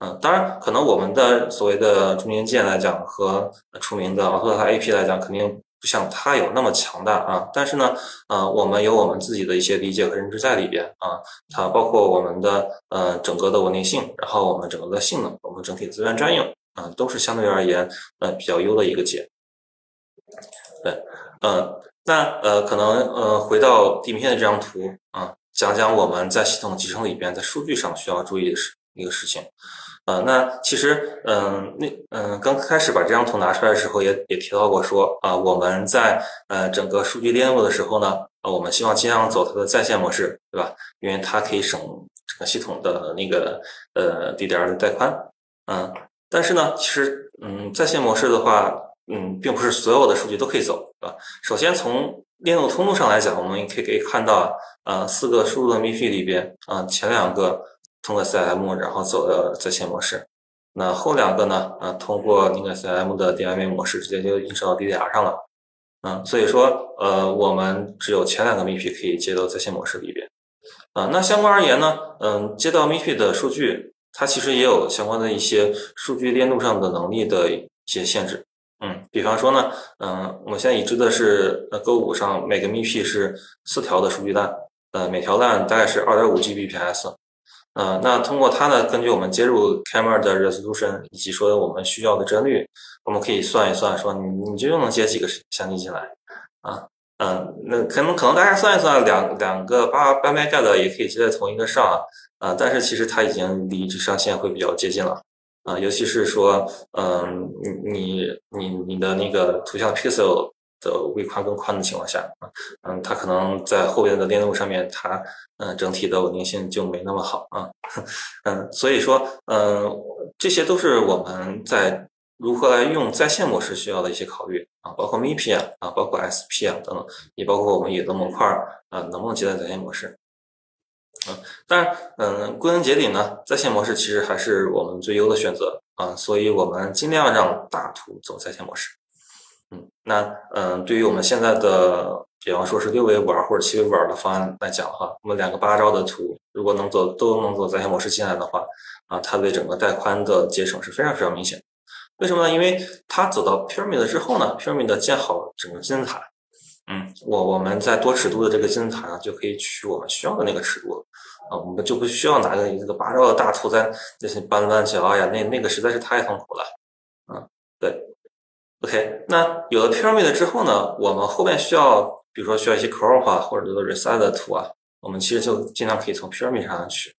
嗯，当然可能我们的所谓的中间件来讲和出名的奥特塔 AP 来讲，肯定。不像它有那么强大啊，但是呢，呃，我们有我们自己的一些理解和认知在里边啊，它包括我们的呃整个的稳定性，然后我们整个的性能，我们整体资源占用啊，都是相对而言呃比较优的一个解。对，呃，那呃可能呃回到地平线的这张图啊，讲讲我们在系统集成里边在数据上需要注意的事一个事情。呃，那其实，嗯，那嗯，刚开始把这张图拿出来的时候，也也提到过说，啊，我们在呃整个数据链路的时候呢，啊，我们希望尽量走它的在线模式，对吧？因为它可以省整个系统的那个呃 DDR 的带宽，嗯，但是呢，其实，嗯，在线模式的话，嗯，并不是所有的数据都可以走，对吧？首先从链路通路上来讲，我们可以可以看到，呃，四个输入的 MIPI 里边，啊，前两个。通过 CM，然后走的在线模式，那后两个呢？啊，通过那个 CM 的 DMA 模式，直接就映射到 DDR 上了。嗯，所以说，呃，我们只有前两个 MIP 可以接到在线模式里边。啊，那相关而言呢，嗯，接到 MIP 的数据，它其实也有相关的一些数据链路上的能力的一些限制。嗯，比方说呢，嗯，我们现在已知的是，呃，Go5 上每个 MIP 是四条的数据单，呃，每条单大概是二点五 Gbps。呃，那通过它呢，根据我们接入 camera 的 resolution 以及说我们需要的帧率，我们可以算一算，说你你就能接几个相机进来啊？嗯，那可能可能大家算一算，两两个八八 m e g 的也可以接在同一个上啊，但是其实它已经离这上限会比较接近了啊，尤其是说，嗯，你你你你的那个图像 pixel。的微宽更宽的情况下啊，嗯，它可能在后边的链路上面，它嗯整体的稳定性就没那么好啊，嗯，所以说嗯，这些都是我们在如何来用在线模式需要的一些考虑啊，包括 MIP 啊，啊，包括 SP 啊等等，也包括我们有的模块啊能不能接在在线模式啊，当然嗯，归根结底呢，在线模式其实还是我们最优的选择啊，所以我们尽量让大图走在线模式。那嗯，对于我们现在的，比方说是六维玩或者七维玩的方案来讲的话，我们两个八兆的图，如果能走都能走在线模式进来的话，啊，它对整个带宽的节省是非常非常明显。为什么呢？因为它走到 Pyramid 之后呢，Pyramid 建好整个金字塔，嗯，我我们在多尺度的这个金字塔上就可以取我们需要的那个尺度了，啊，我们就不需要拿个一个八兆的大图在那些搬搬起来呀，那那个实在是太痛苦了，嗯，对。OK，那有了 Pyramid 之后呢，我们后面需要比如说需要一些 crop 啊，或者说 reset 图啊，我们其实就尽量可以从 Pyramid 上去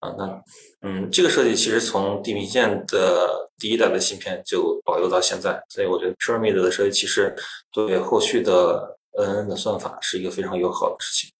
啊。那嗯，这个设计其实从地平线的第一代的芯片就保留到现在，所以我觉得 Pyramid 的设计其实对后续的 NN 的算法是一个非常友好的事情。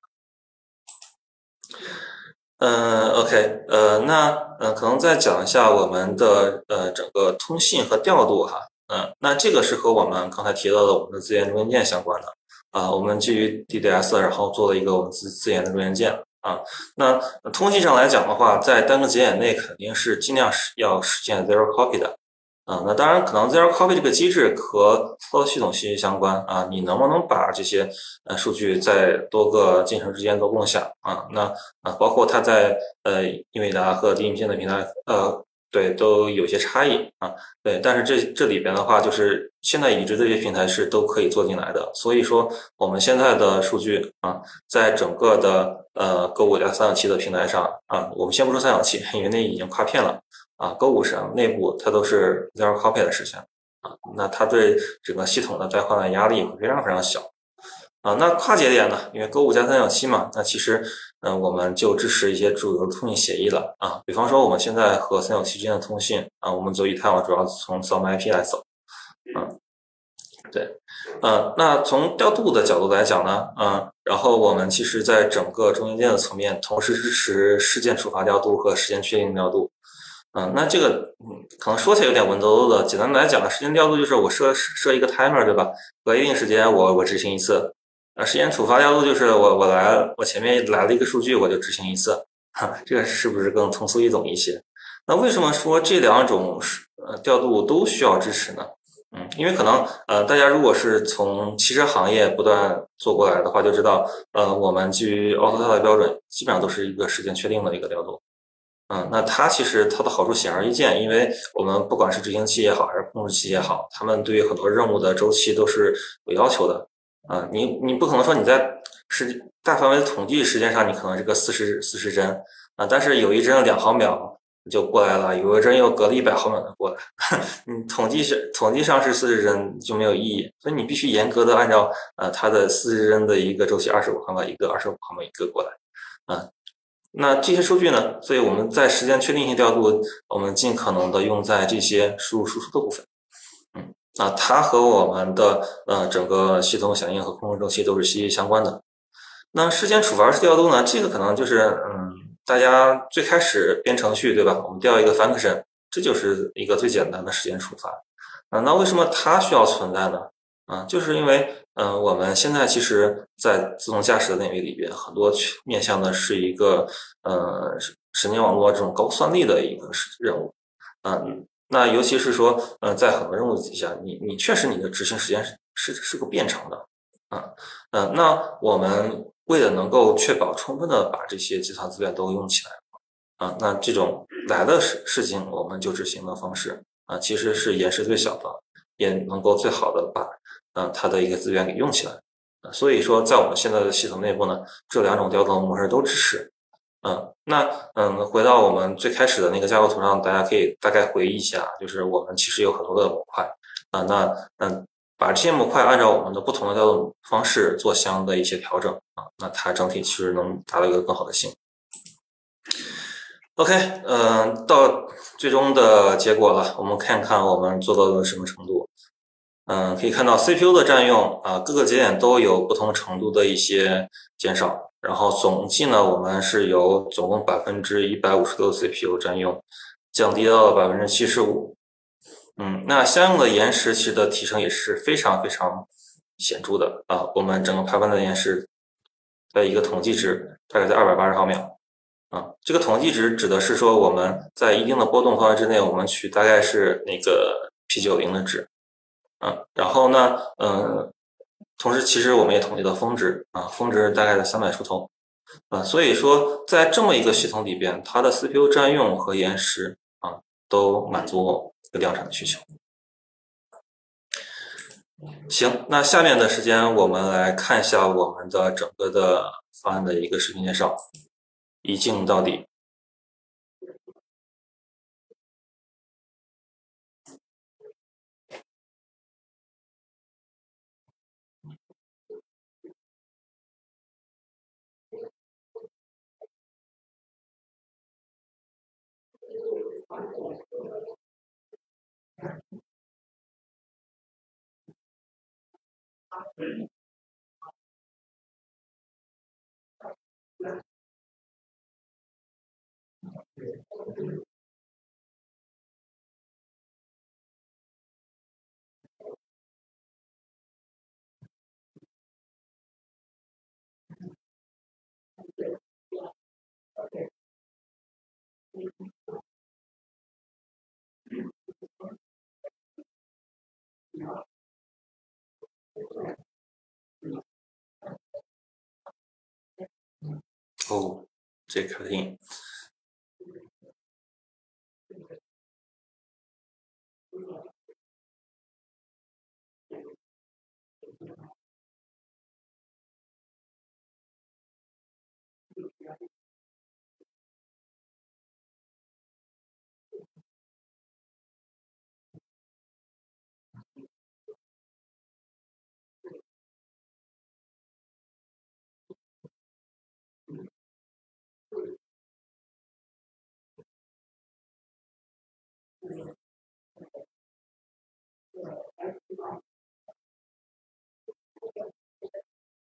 嗯，OK，呃，那呃，可能再讲一下我们的呃整个通信和调度哈，嗯，那这个是和我们刚才提到的我们的自研中间件相关的啊，我们基于 DDS，然后做了一个我们自自研的中间件啊，那通信上来讲的话，在单个节点内肯定是尽量是要实现 zero copy 的。啊，那当然，可能 zero copy 这个机制和操作系统息息相关啊。你能不能把这些呃数据在多个进程之间都共享啊？那啊，包括它在呃英伟达和低频线的平台呃，对，都有些差异啊。对，但是这这里边的话，就是现在已知这些平台是都可以做进来的。所以说，我们现在的数据啊，在整个的呃 Go 五加三六七的平台上啊，我们先不说三角七，因为那已经跨片了。啊，Go 五上内部它都是 zero copy 的实现啊，那它对整个系统的带宽的压力会非常非常小啊。那跨节点呢？因为 Go 五加三角七嘛，那其实嗯，我们就支持一些主流通信协议了啊。比方说我们现在和三角七之间的通信啊，我们走以太网主要从 some IP 来走啊。对，嗯，那从调度的角度来讲呢，嗯，然后我们其实在整个中间件的层面，同时支持事件触发调度和时间确定调度。嗯，那这个嗯，可能说起来有点文绉绉的。简单来讲，时间调度就是我设设一个 timer，对吧？隔一定时间我我执行一次。啊，时间触发调度就是我我来我前面来了一个数据，我就执行一次。哈，这个是不是更通俗易懂一些？那为什么说这两种呃调度都需要支持呢？嗯，因为可能呃大家如果是从汽车行业不断做过来的话，就知道呃我们基于 AutoTel 的标准，基本上都是一个时间确定的一个调度。嗯，那它其实它的好处显而易见，因为我们不管是执行器也好，还是控制器也好，他们对于很多任务的周期都是有要求的。啊，你你不可能说你在时大范围的统计时间上，你可能是个四十四十帧啊，但是有一帧两毫秒就过来了，有一帧又隔了一百毫秒的过来，你统计是统计上是四十帧就没有意义，所以你必须严格的按照呃它的四十帧的一个周期，二十五毫秒一个，二十五毫秒一个过来，啊。那这些数据呢？所以我们在时间确定性调度，我们尽可能的用在这些输入输出的部分。嗯，那它和我们的呃整个系统响应和控制周期都是息息相关的。那时间处罚式调度呢？这个可能就是嗯，大家最开始编程序对吧？我们调一个 function，这就是一个最简单的时间处罚。啊，那为什么它需要存在呢？啊，就是因为。嗯，我们现在其实，在自动驾驶的领域里边，很多面向的是一个呃神经网络这种高算力的一个任务。嗯，那尤其是说，嗯，在很多任务底下，你你确实你的执行时间是是是个变长的。啊，嗯，那我们为了能够确保充分的把这些计算资源都用起来，啊，那这种来的事事情我们就执行的方式啊，其实是延时最小的，也能够最好的把。嗯，它的一个资源给用起来，所以说在我们现在的系统内部呢，这两种调度模式都支持。嗯，那嗯，回到我们最开始的那个架构图上，大家可以大概回忆一下，就是我们其实有很多的模块啊，那嗯，把这些模块按照我们的不同的调度方式做相应的一些调整啊，那它整体其实能达到一个更好的性。OK，嗯，到最终的结果了，我们看看我们做到了什么程度。嗯，可以看到 CPU 的占用啊，各个节点都有不同程度的一些减少。然后总计呢，我们是由总共百分之一百五十六 CPU 占用，降低到了百分之七十五。嗯，那相应的延时其实的提升也是非常非常显著的啊。我们整个排班的延时的一个统计值大概在二百八十毫秒啊。这个统计值指的是说我们在一定的波动范围之内，我们取大概是那个 P 九零的值。嗯，然后呢，嗯，同时其实我们也统计到峰值啊，峰值大概在三百出头，啊，所以说在这么一个系统里边，它的 CPU 占用和延时啊，都满足这个量产的需求。行，那下面的时间我们来看一下我们的整个的方案的一个视频介绍，一镜到底。Okay. 哦这可以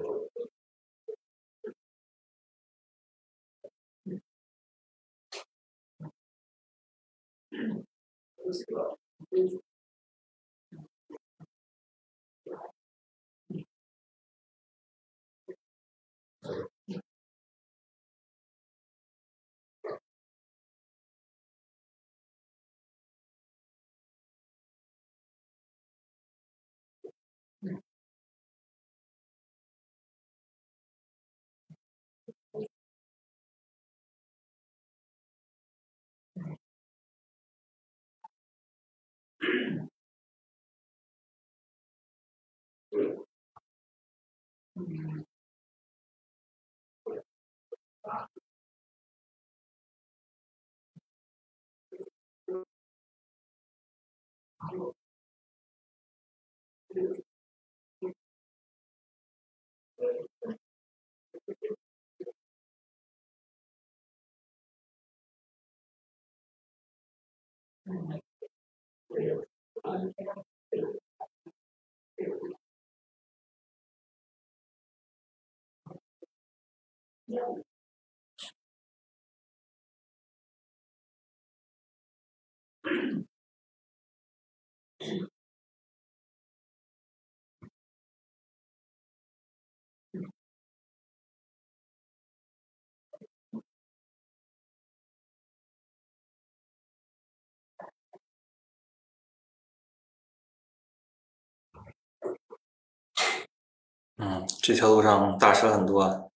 Thank you. 肯定。嗯，这条路上大车很多。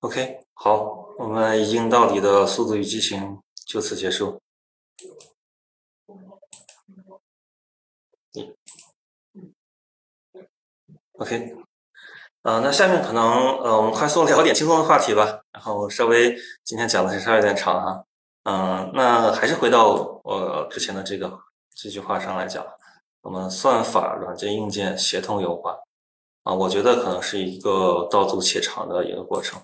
OK，好，我们一镜到底的《速度与激情》就此结束。OK，呃，那下面可能呃，我们快速聊点轻松的话题吧。然后稍微今天讲的是稍微有点长哈，嗯，那还是回到我之前的这个这句话上来讲，我们算法、软件、硬件协同优化啊，我觉得可能是一个道阻且长的一个过程。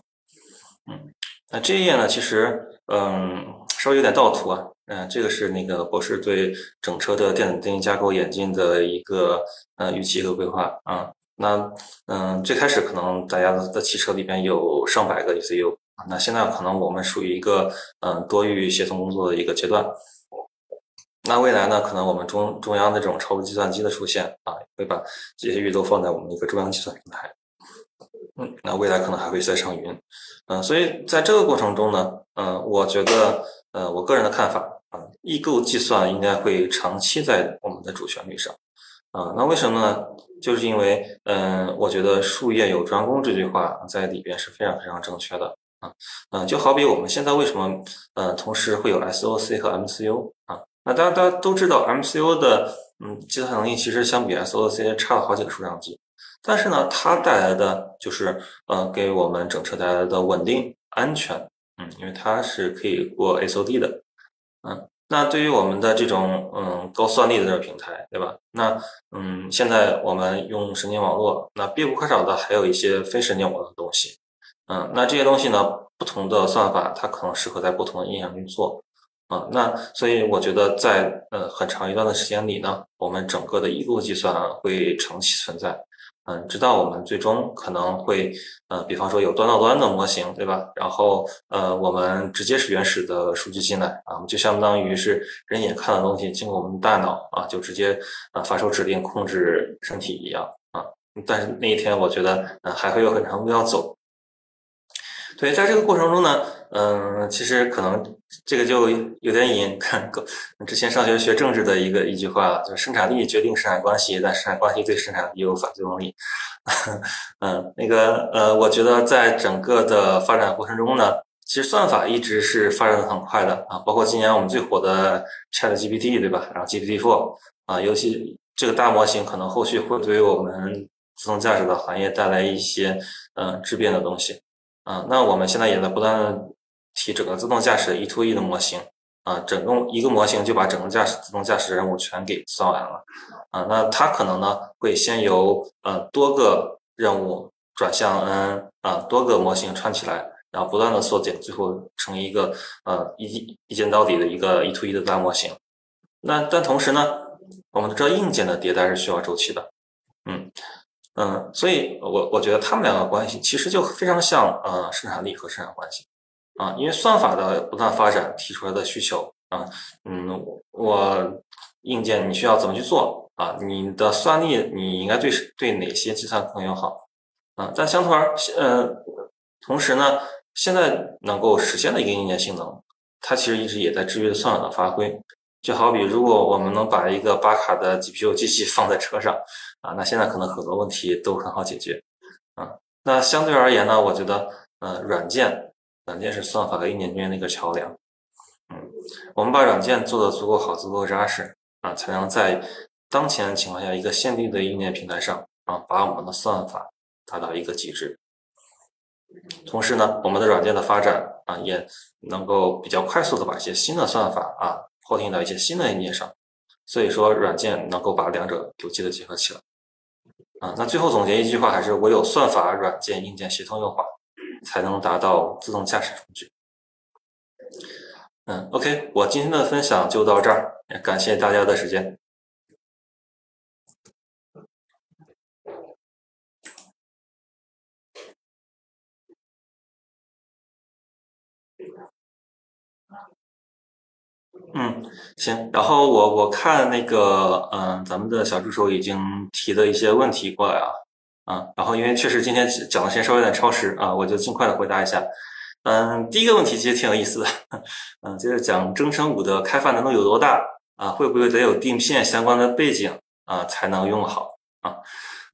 嗯，那这一页呢，其实嗯，稍微有点盗图啊。嗯，这个是那个博士对整车的电子电机架构演进的一个呃预期和规划啊。那嗯，最开始可能大家的汽车里边有上百个 ECU，那现在可能我们属于一个嗯多域协同工作的一个阶段。那未来呢，可能我们中中央的这种超级计算机的出现啊，会把这些域都放在我们一个中央计算平台。嗯，那未来可能还会再上云。嗯，所以在这个过程中呢，嗯，我觉得，呃，我个人的看法啊，异构计算应该会长期在我们的主旋律上。啊，那为什么呢？就是因为，嗯，我觉得术业有专攻这句话在里边是非常非常正确的。啊，嗯，就好比我们现在为什么，呃，同时会有 SOC 和 MCU 啊？那大家大家都知道，MCU 的嗯计算能力其实相比 SOC 差了好几个数量级，但是呢，它带来的就是呃给我们整车带来的稳定安全，嗯，因为它是可以过 SOD 的，嗯，那对于我们的这种嗯高算力的这个平台，对吧？那嗯现在我们用神经网络，那必不可少的还有一些非神经网络的东西，嗯，那这些东西呢，不同的算法它可能适合在不同的应用去做。啊，那所以我觉得在呃很长一段的时间里呢，我们整个的一路计算会长期存在，嗯，直到我们最终可能会呃，比方说有端到端的模型，对吧？然后呃，我们直接是原始的数据进来啊，就相当于是人眼看的东西经过我们大脑啊，就直接啊发出指令控制身体一样啊。但是那一天我觉得呃还会有很长路要走。对在这个过程中呢，嗯，其实可能这个就有点引看之前上学学政治的一个一句话，就生产力决定生产关系，但生产关系对生产力有反作用力。嗯，那个呃，我觉得在整个的发展过程中呢，其实算法一直是发展的很快的啊，包括今年我们最火的 Chat GPT，对吧？然后 GPT Four 啊，尤其这个大模型可能后续会对于我们自动驾驶的行业带来一些嗯质变的东西。啊，那我们现在也在不断的提整个自动驾驶的 E-to-E 的模型，啊，整个一个模型就把整个驾驶自动驾驶任务全给算完了，啊，那它可能呢会先由呃多个任务转向 N 啊多个模型串起来，然后不断的缩减，最后成一个呃一一键到底的一个 E-to-E 的大模型。那但同时呢，我们知道硬件的迭代是需要周期的，嗯。嗯，所以我我觉得他们两个关系其实就非常像呃生产力和生产关系啊，因为算法的不断发展提出来的需求啊，嗯，我硬件你需要怎么去做啊？你的算力你应该对对哪些计算更友好啊？但相同而呃同时呢，现在能够实现的一个硬件性能，它其实一直也在制约算法的发挥。就好比如果我们能把一个八卡的 GPU 机器放在车上。啊，那现在可能很多问题都很好解决，啊，那相对而言呢，我觉得，呃，软件，软件是算法和硬件之间的一个桥梁，嗯，我们把软件做得足够好、足够扎实，啊，才能在当前情况下一个限定的硬件平台上，啊，把我们的算法达到一个极致。同时呢，我们的软件的发展，啊，也能够比较快速的把一些新的算法，啊，抛进到一些新的硬件上，所以说，软件能够把两者有机的结合起来。啊，那最后总结一句话，还是唯有算法、软件、硬件协同优化，才能达到自动驾驶工具。嗯，OK，我今天的分享就到这儿，感谢大家的时间。嗯，行。然后我我看那个，嗯，咱们的小助手已经提了一些问题过来啊，啊，然后因为确实今天讲的时间稍微有点超时啊，我就尽快的回答一下。嗯，第一个问题其实挺有意思的，嗯，就是讲征程五的开发难度有多大啊？会不会得有定片相关的背景啊才能用好啊？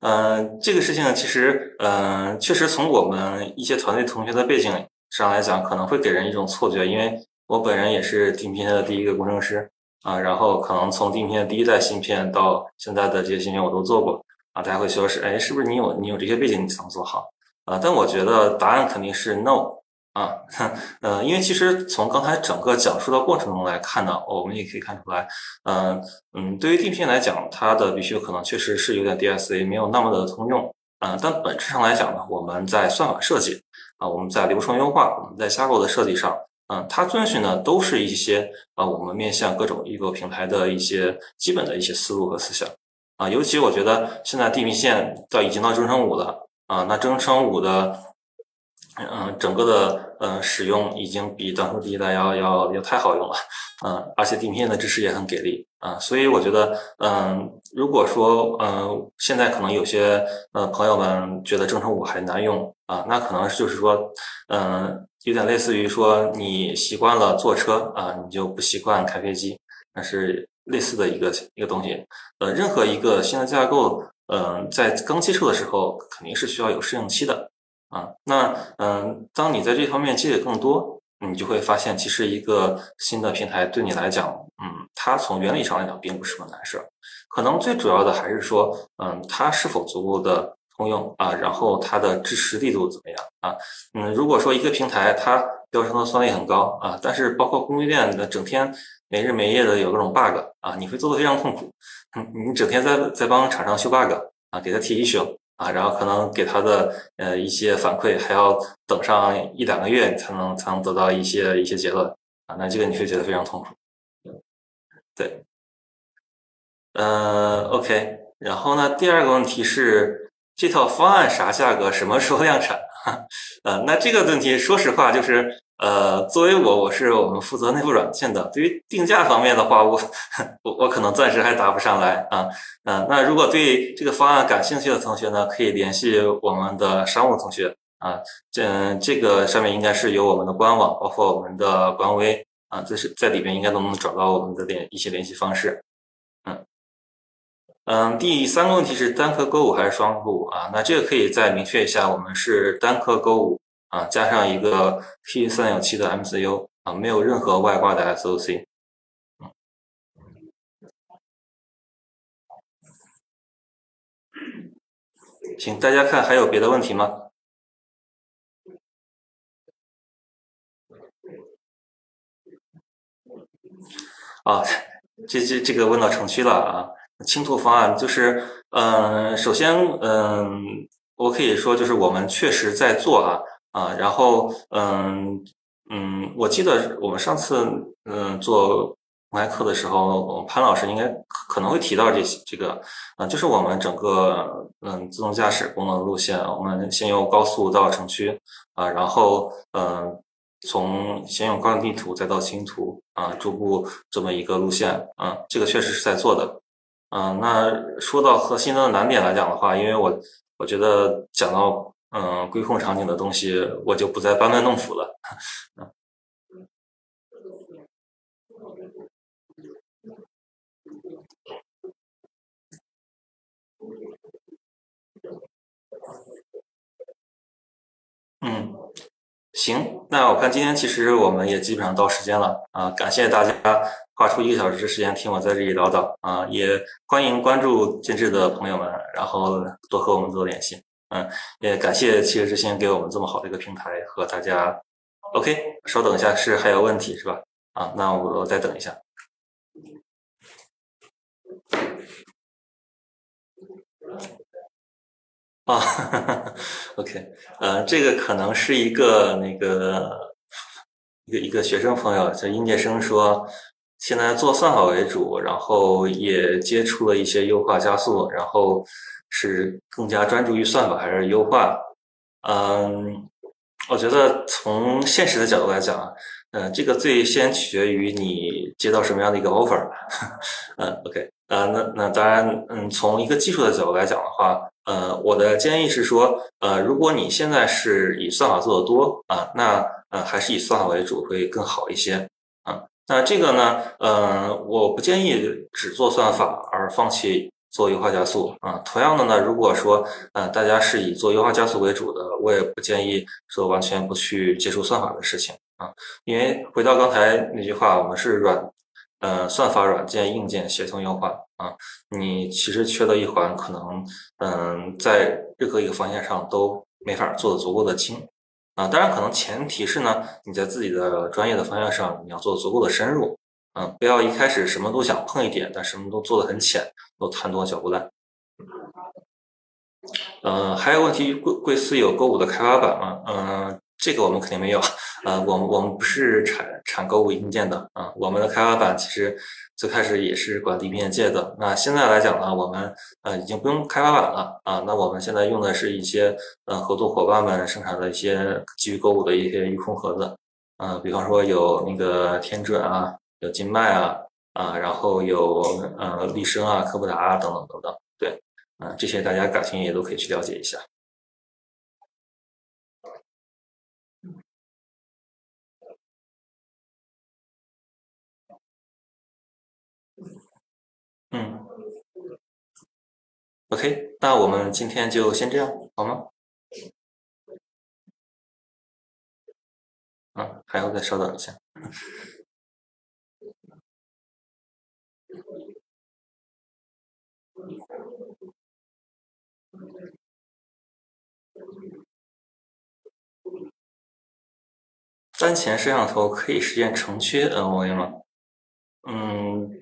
嗯，这个事情其实，嗯，确实从我们一些团队同学的背景上来讲，可能会给人一种错觉，因为。我本人也是定片的第一个工程师啊，然后可能从定片第一代芯片到现在的这些芯片我都做过啊，大家会说是哎，是不是你有你有这些背景你才能做好啊？但我觉得答案肯定是 no 啊，呃，因为其实从刚才整个讲述的过程中来看呢，我们也可以看出来，嗯嗯，对于定片来讲，它的必须可能确实是有点 DSA 没有那么的通用啊，但本质上来讲呢，我们在算法设计啊，我们在流程优化，我们在架构的设计上。嗯，它遵循的都是一些啊，我们面向各种异构平台的一些基本的一些思路和思想啊，尤其我觉得现在地平线到已经到征程五了啊，那征程五的。嗯，整个的呃使用已经比短途第一代要要要太好用了，嗯，而且地平线的支持也很给力啊，所以我觉得，嗯，如果说嗯现在可能有些呃朋友们觉得征程五还难用啊，那可能就是说，嗯，有点类似于说你习惯了坐车啊，你就不习惯开飞机，那是类似的一个一个东西。呃，任何一个新的架构，嗯，在刚接触的时候肯定是需要有适应期的。啊，那嗯，当你在这方面积累更多，你就会发现，其实一个新的平台对你来讲，嗯，它从原理上来讲并不是个难事儿。可能最主要的还是说，嗯，它是否足够的通用啊，然后它的支持力度怎么样啊？嗯，如果说一个平台它标称的算力很高啊，但是包括供应链的整天没日没夜的有各种 bug 啊，你会做的非常痛苦。你整天在在帮厂商修 bug 啊，给他提 issue。啊，然后可能给他的呃一些反馈还要等上一两个月才能才能得到一些一些结论啊，那这个你会觉得非常痛苦。对，呃，OK，然后呢，第二个问题是这套方案啥价格，什么时候量产？呃，那这个问题说实话就是。呃，作为我，我是我们负责内部软件的。对于定价方面的话，我我我可能暂时还答不上来啊。嗯，那如果对这个方案感兴趣的同学呢，可以联系我们的商务同学啊。这这个上面应该是有我们的官网，包括我们的官微啊，这是在里边应该都能找到我们的联一些联系方式。嗯嗯，第三个问题是单颗勾五还是双勾五啊？那这个可以再明确一下，我们是单颗勾五。啊，加上一个 P 三六七的 MCU 啊，没有任何外挂的 SOC。行，大家看还有别的问题吗？啊，这这这个问到程序了啊，清图方案就是，嗯，首先，嗯，我可以说就是我们确实在做啊。啊，然后嗯嗯，我记得我们上次嗯做公开课的时候，潘老师应该可能会提到这些这个，啊，就是我们整个嗯自动驾驶功能路线，我们先由高速到城区啊，然后嗯从先用高精地图再到轻图啊，逐步这么一个路线啊，这个确实是在做的，嗯，那说到核心的难点来讲的话，因为我我觉得讲到。嗯，规控场景的东西我就不再班门弄斧了。嗯，行，那我看今天其实我们也基本上到时间了啊，感谢大家花出一个小时的时间听我在这里唠叨啊，也欢迎关注建智的朋友们，然后多和我们做联系。嗯，也感谢汽车之星给我们这么好的一个平台和大家。OK，稍等一下，是还有问题是吧？啊，那我我再等一下。啊，OK，呃，这个可能是一个那个一个一个学生朋友，叫应届生说，现在做算法为主，然后也接触了一些优化加速，然后。是更加专注于算法还是优化？嗯，我觉得从现实的角度来讲，嗯，这个最先取决于你接到什么样的一个 offer。嗯，OK，呃，那那当然，嗯，从一个技术的角度来讲的话，呃，我的建议是说，呃，如果你现在是以算法做的多啊，那呃还是以算法为主会更好一些。啊，那这个呢，呃，我不建议只做算法而放弃。做优化加速啊，同样的呢，如果说呃大家是以做优化加速为主的，我也不建议说完全不去接触算法的事情啊，因为回到刚才那句话，我们是软呃算法软件硬件协同优化啊，你其实缺的一环，可能嗯在任何一个方向上都没法做的足够的精啊，当然可能前提是呢你在自己的专业的方向上你要做足够的深入。嗯，不要一开始什么都想碰一点，但什么都做的很浅，都贪多嚼不烂。嗯，还有问题，贵贵司有勾五的开发板吗？嗯，这个我们肯定没有。呃，我们我们不是产产购物硬件的啊，我们的开发板其实最开始也是管地面界的。那现在来讲呢，我们呃已经不用开发板了啊，那我们现在用的是一些呃合作伙伴们生产的一些基于购物的一些预控盒子，嗯，比方说有那个天准啊，有金麦啊，啊，然后有呃立升啊、科布达啊等等等等，对，啊，这些大家感兴趣也都可以去了解一下。嗯，OK，那我们今天就先这样，好吗？嗯，还要再稍等一下。当前摄像头可以实现城区 NOA 吗？嗯。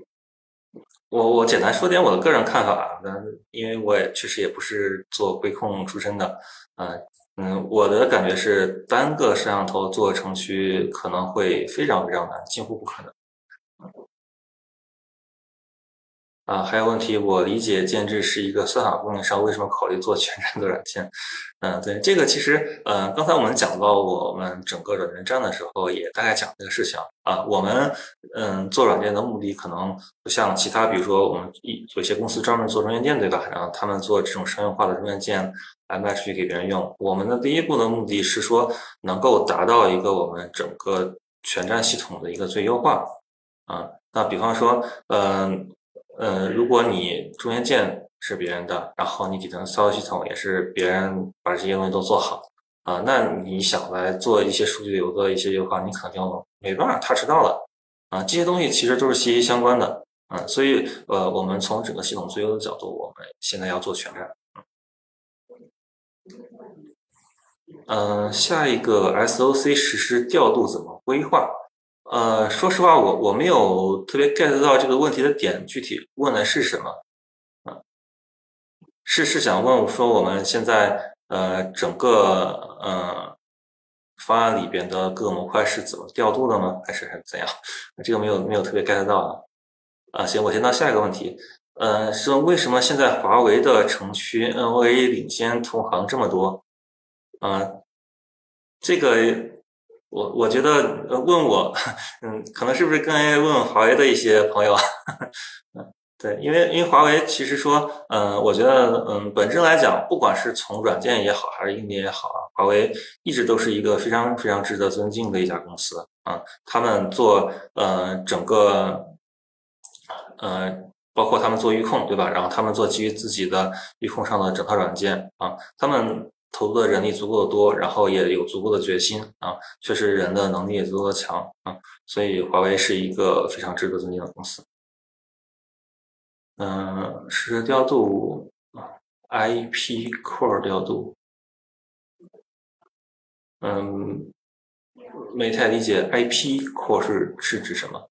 我我简单说点我的个人看法，那因为我也确实也不是做规控出身的，嗯嗯，我的感觉是单个摄像头做程序可能会非常非常难，近乎不可能。啊，还有问题，我理解建制是一个算法供应商，为什么考虑做全站的软件？嗯，对，这个其实，呃，刚才我们讲到我们整个软件站的时候，也大概讲这个事情啊。我们，嗯，做软件的目的可能不像其他，比如说我们一有些公司专门做中间件，对吧？然后他们做这种商用化的中间件来卖出去给别人用。我们的第一步的目的是说，能够达到一个我们整个全站系统的一个最优化啊。那比方说，嗯。呃如果你中间件是别人的，然后你底层操作系统也是别人把这些东西都做好啊，那你想来做一些数据流的一些优化，你可能就没办法 touch 到了啊。这些东西其实都是息息相关的啊，所以呃，我们从整个系统最优的角度，我们现在要做全站。嗯，下一个 SOC 实施调度怎么规划？呃，说实话，我我没有特别 get 到这个问题的点，具体问的是什么？啊，是是想问我说我们现在呃整个呃方案里边的各个模块是怎么调度的吗？还是还是怎样？这个没有没有特别 get 到啊。啊，行，我先到下一个问题。呃，说为什么现在华为的城区 NOA 领先同行这么多？啊，这个。我我觉得问我，嗯，可能是不是更愿意问华为的一些朋友？嗯，对，因为因为华为其实说，嗯，我觉得，嗯，本质来讲，不管是从软件也好，还是硬件也好啊，华为一直都是一个非常非常值得尊敬的一家公司啊。他们做，呃，整个，呃，包括他们做预控，对吧？然后他们做基于自己的预控上的整套软件啊，他们。投入的人力足够的多，然后也有足够的决心啊，确实人的能力也足够的强啊，所以华为是一个非常值得尊敬的公司。嗯，是调度啊，IP core 调度。嗯，没太理解 IP core 是是指什么。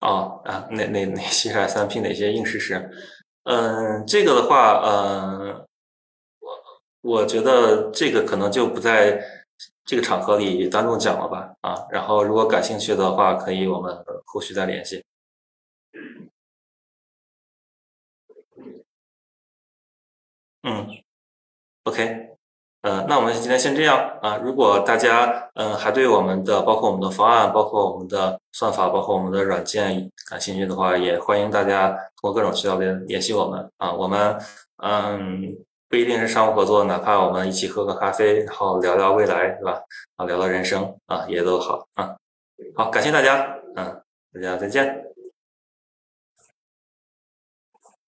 哦啊，哪哪哪些 S M P 哪些硬实？嗯，这个的话，嗯，我我觉得这个可能就不在这个场合里当众讲了吧，啊，然后如果感兴趣的话，可以我们后续再联系。嗯，OK。呃，那我们今天先这样啊。如果大家嗯还对我们的包括我们的方案、包括我们的算法、包括我们的软件感兴趣的话，也欢迎大家通过各种渠道联联系我们啊。我们嗯不一定是商务合作，哪怕我们一起喝个咖啡，然后聊聊未来，是吧？啊，聊聊人生啊，也都好啊。好，感谢大家，嗯，大家再见。